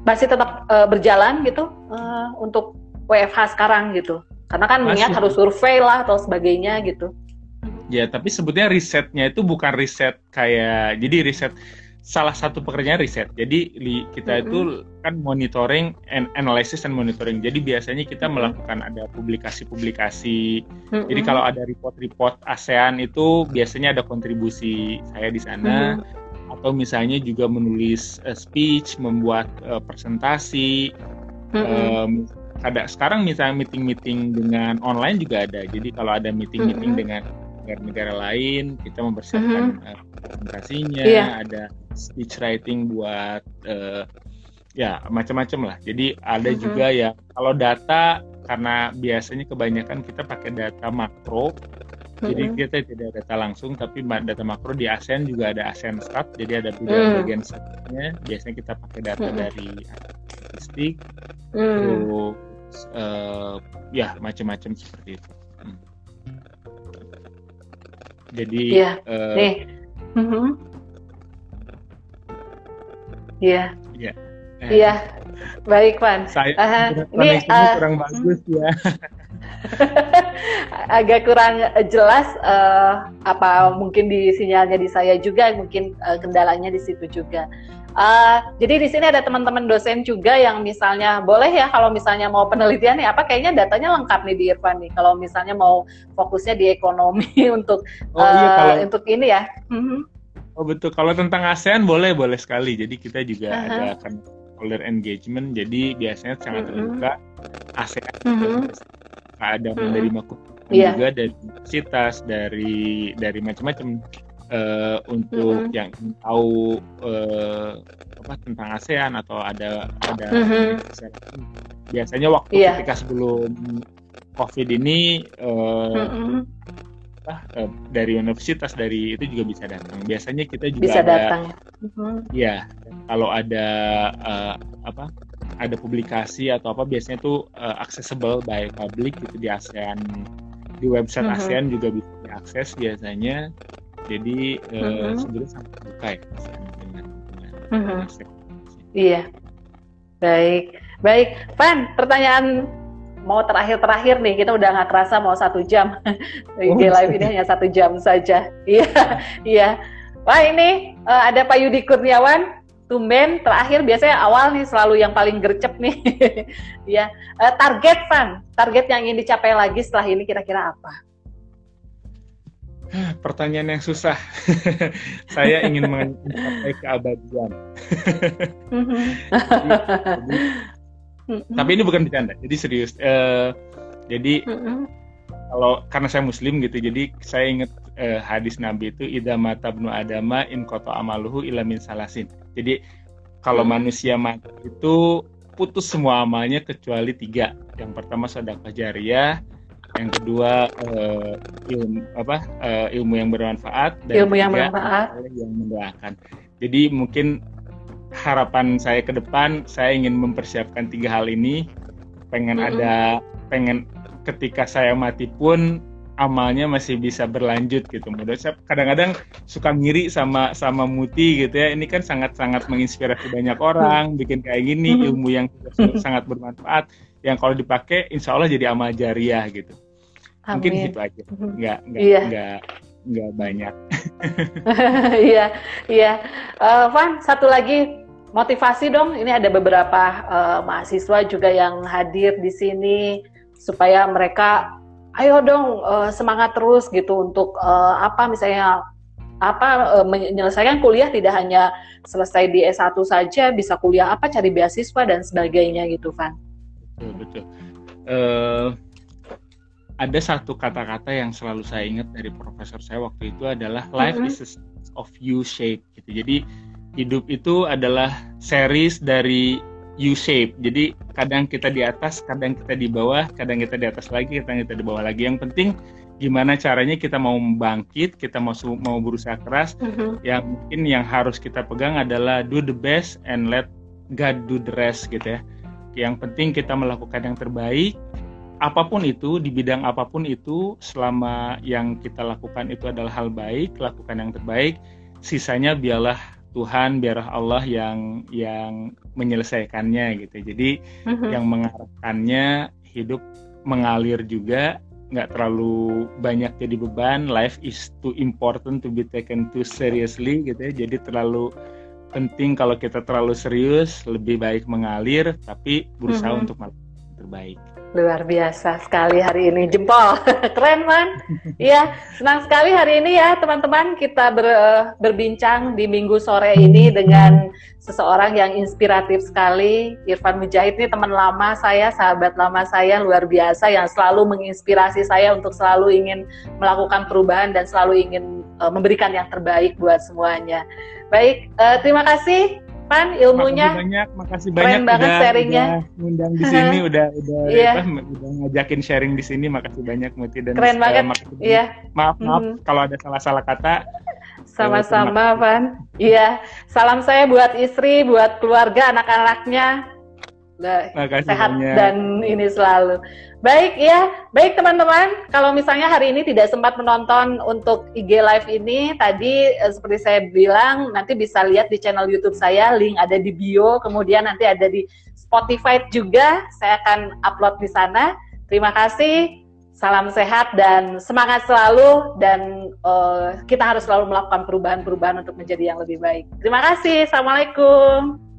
Masih tetap e, berjalan gitu e, untuk WFH sekarang gitu? Karena kan niat harus survei lah atau sebagainya gitu. Ya, tapi sebetulnya risetnya itu bukan riset kayak jadi riset salah satu pekerjaan riset. Jadi kita mm -hmm. itu kan monitoring and analysis and monitoring. Jadi biasanya kita melakukan ada publikasi-publikasi. Mm -hmm. Jadi kalau ada report-report ASEAN itu biasanya ada kontribusi saya di sana. Mm -hmm. Atau misalnya juga menulis uh, speech, membuat uh, presentasi. Mm -hmm. um, ada sekarang misalnya meeting-meeting dengan online juga ada. Jadi kalau ada meeting-meeting mm -hmm. dengan negara-negara lain, kita mempersiapkan mm -hmm. uh, presentasinya, yeah. ada speech writing buat uh, ya macam-macam lah. Jadi ada mm -hmm. juga ya kalau data karena biasanya kebanyakan kita pakai data makro. Mm-hmm. Jadi kita tidak data langsung, tapi data makro di ASEAN juga ada ASEAN Stat, jadi ada bagian-bagian statnya. Biasanya kita pakai data mm-hmm. dari statistik, mm. terus uh, ya macam-macam seperti itu. Jadi yeah. uh, nih. Mm-hmm. Iya. Iya. Iya. Baik, Pan. Saya uh, ini uh, kurang bagus ya. agak kurang jelas uh, apa mungkin di sinyalnya di saya juga mungkin uh, kendalanya di situ juga. Uh, jadi di sini ada teman-teman dosen juga yang misalnya boleh ya kalau misalnya mau penelitian nih apa kayaknya datanya lengkap nih di Irfan nih kalau misalnya mau fokusnya di ekonomi untuk oh, uh, iya, kalau... untuk ini ya. Mm-hmm. Oh betul kalau tentang ASEAN boleh boleh sekali jadi kita juga uh-huh. ada kan stakeholder engagement jadi biasanya sangat mm-hmm. terbuka ASEAN mm-hmm. ada mm-hmm. menerima yeah. juga dari universitas dari dari macam-macam uh, untuk mm -hmm. yang tahu uh, apa tentang ASEAN atau ada ada mm -hmm. biasanya waktu yeah. ketika sebelum COVID ini uh, mm -hmm. uh, dari universitas dari itu juga bisa datang. Biasanya kita juga bisa ada, datang. Mm -hmm. Ya, kalau ada uh, apa ada publikasi atau apa biasanya itu uh, accessible by public gitu di ASEAN di website mm -hmm. ASEAN juga bisa diakses biasanya jadi mm -hmm. uh, sebenarnya sangat terbuka ya dengan dengan mm -hmm. iya. Baik. Baik. Pan pertanyaan mau terakhir-terakhir nih. Kita udah nggak kerasa mau satu jam. Oh, live ini hanya satu jam saja. Iya. Iya. Wah ini uh, ada Pak Yudi Kurniawan tumben terakhir. Biasanya awal nih selalu yang paling gercep nih. Ya uh, target Pan target yang ingin dicapai lagi setelah ini kira-kira apa Pertanyaan yang susah. saya ingin mencapai keabadian. jadi, mm-hmm. tapi ini bukan bercanda jadi serius uh, jadi mm-hmm. kalau karena saya muslim gitu jadi saya ingat uh, hadis nabi itu ida mata bnu adama in koto amaluhu ilamin salasin jadi kalau mm-hmm. manusia mati itu putus semua amalnya kecuali tiga yang pertama sedekah jariah yang kedua uh, ilmu apa uh, ilmu yang bermanfaat dan ilmu yang bermanfaat yang mendoakan jadi mungkin harapan saya ke depan saya ingin mempersiapkan tiga hal ini pengen mm -hmm. ada pengen ketika saya mati pun amalnya masih bisa berlanjut gitu. Menurut saya kadang-kadang suka ngiri sama sama Muti gitu ya. Ini kan sangat-sangat menginspirasi banyak orang, bikin kayak gini ilmu yang sangat bermanfaat yang kalau dipakai insya Allah jadi amal jariah gitu. Amin. Mungkin gitu aja. Nggak nggak yeah. nggak nggak banyak. Iya iya. Uh, Van satu lagi motivasi dong. Ini ada beberapa uh, mahasiswa juga yang hadir di sini supaya mereka ayo dong uh, semangat terus gitu untuk uh, apa misalnya apa uh, menyelesaikan kuliah tidak hanya selesai di S1 saja bisa kuliah apa cari beasiswa dan sebagainya gitu Van. Betul betul. Uh, ada satu kata-kata yang selalu saya ingat dari profesor saya waktu itu adalah life mm -hmm. is a of U shape gitu. Jadi hidup itu adalah series dari U shape. Jadi kadang kita di atas, kadang kita di bawah, kadang kita di atas lagi, kadang kita di bawah lagi. Yang penting gimana caranya kita mau bangkit, kita mau mau berusaha keras. Mm -hmm. Yang mungkin yang harus kita pegang adalah do the best and let God do the rest gitu ya. Yang penting kita melakukan yang terbaik. Apa pun itu, di bidang apa pun itu, selama yang kita lakukan itu adalah hal baik, lakukan yang terbaik. Sisanya biarlah Tuhan biarlah Allah yang yang menyelesaikannya gitu jadi uh-huh. yang mengarahkannya hidup mengalir juga nggak terlalu banyak jadi beban life is too important to be taken too seriously gitu ya jadi terlalu penting kalau kita terlalu serius lebih baik mengalir tapi berusaha uh-huh. untuk melakukan terbaik Luar biasa sekali hari ini jempol. Keren man. Iya, senang sekali hari ini ya teman-teman kita ber, berbincang di minggu sore ini dengan seseorang yang inspiratif sekali. Irfan Mujahid ini teman lama saya, sahabat lama saya luar biasa yang selalu menginspirasi saya untuk selalu ingin melakukan perubahan dan selalu ingin uh, memberikan yang terbaik buat semuanya. Baik, uh, terima kasih Pan ilmunya. Makasih banyak, makasih banyak Keren banget udah, sharingnya. Udah ngundang di sini, udah udah yeah. apa, udah ngajakin sharing di sini. Makasih banyak Muti dan Keren uh, banget. Iya. Maaf maaf mm -hmm. kalau ada salah-salah kata. Sama-sama, Pan. Iya. Salam saya buat istri, buat keluarga, anak-anaknya. Sehat banyak. dan ini selalu. Baik ya, baik teman-teman. Kalau misalnya hari ini tidak sempat menonton untuk IG Live ini, tadi eh, seperti saya bilang, nanti bisa lihat di channel YouTube saya, link ada di bio, kemudian nanti ada di Spotify juga. Saya akan upload di sana. Terima kasih, salam sehat dan semangat selalu. Dan uh, kita harus selalu melakukan perubahan-perubahan untuk menjadi yang lebih baik. Terima kasih, assalamualaikum.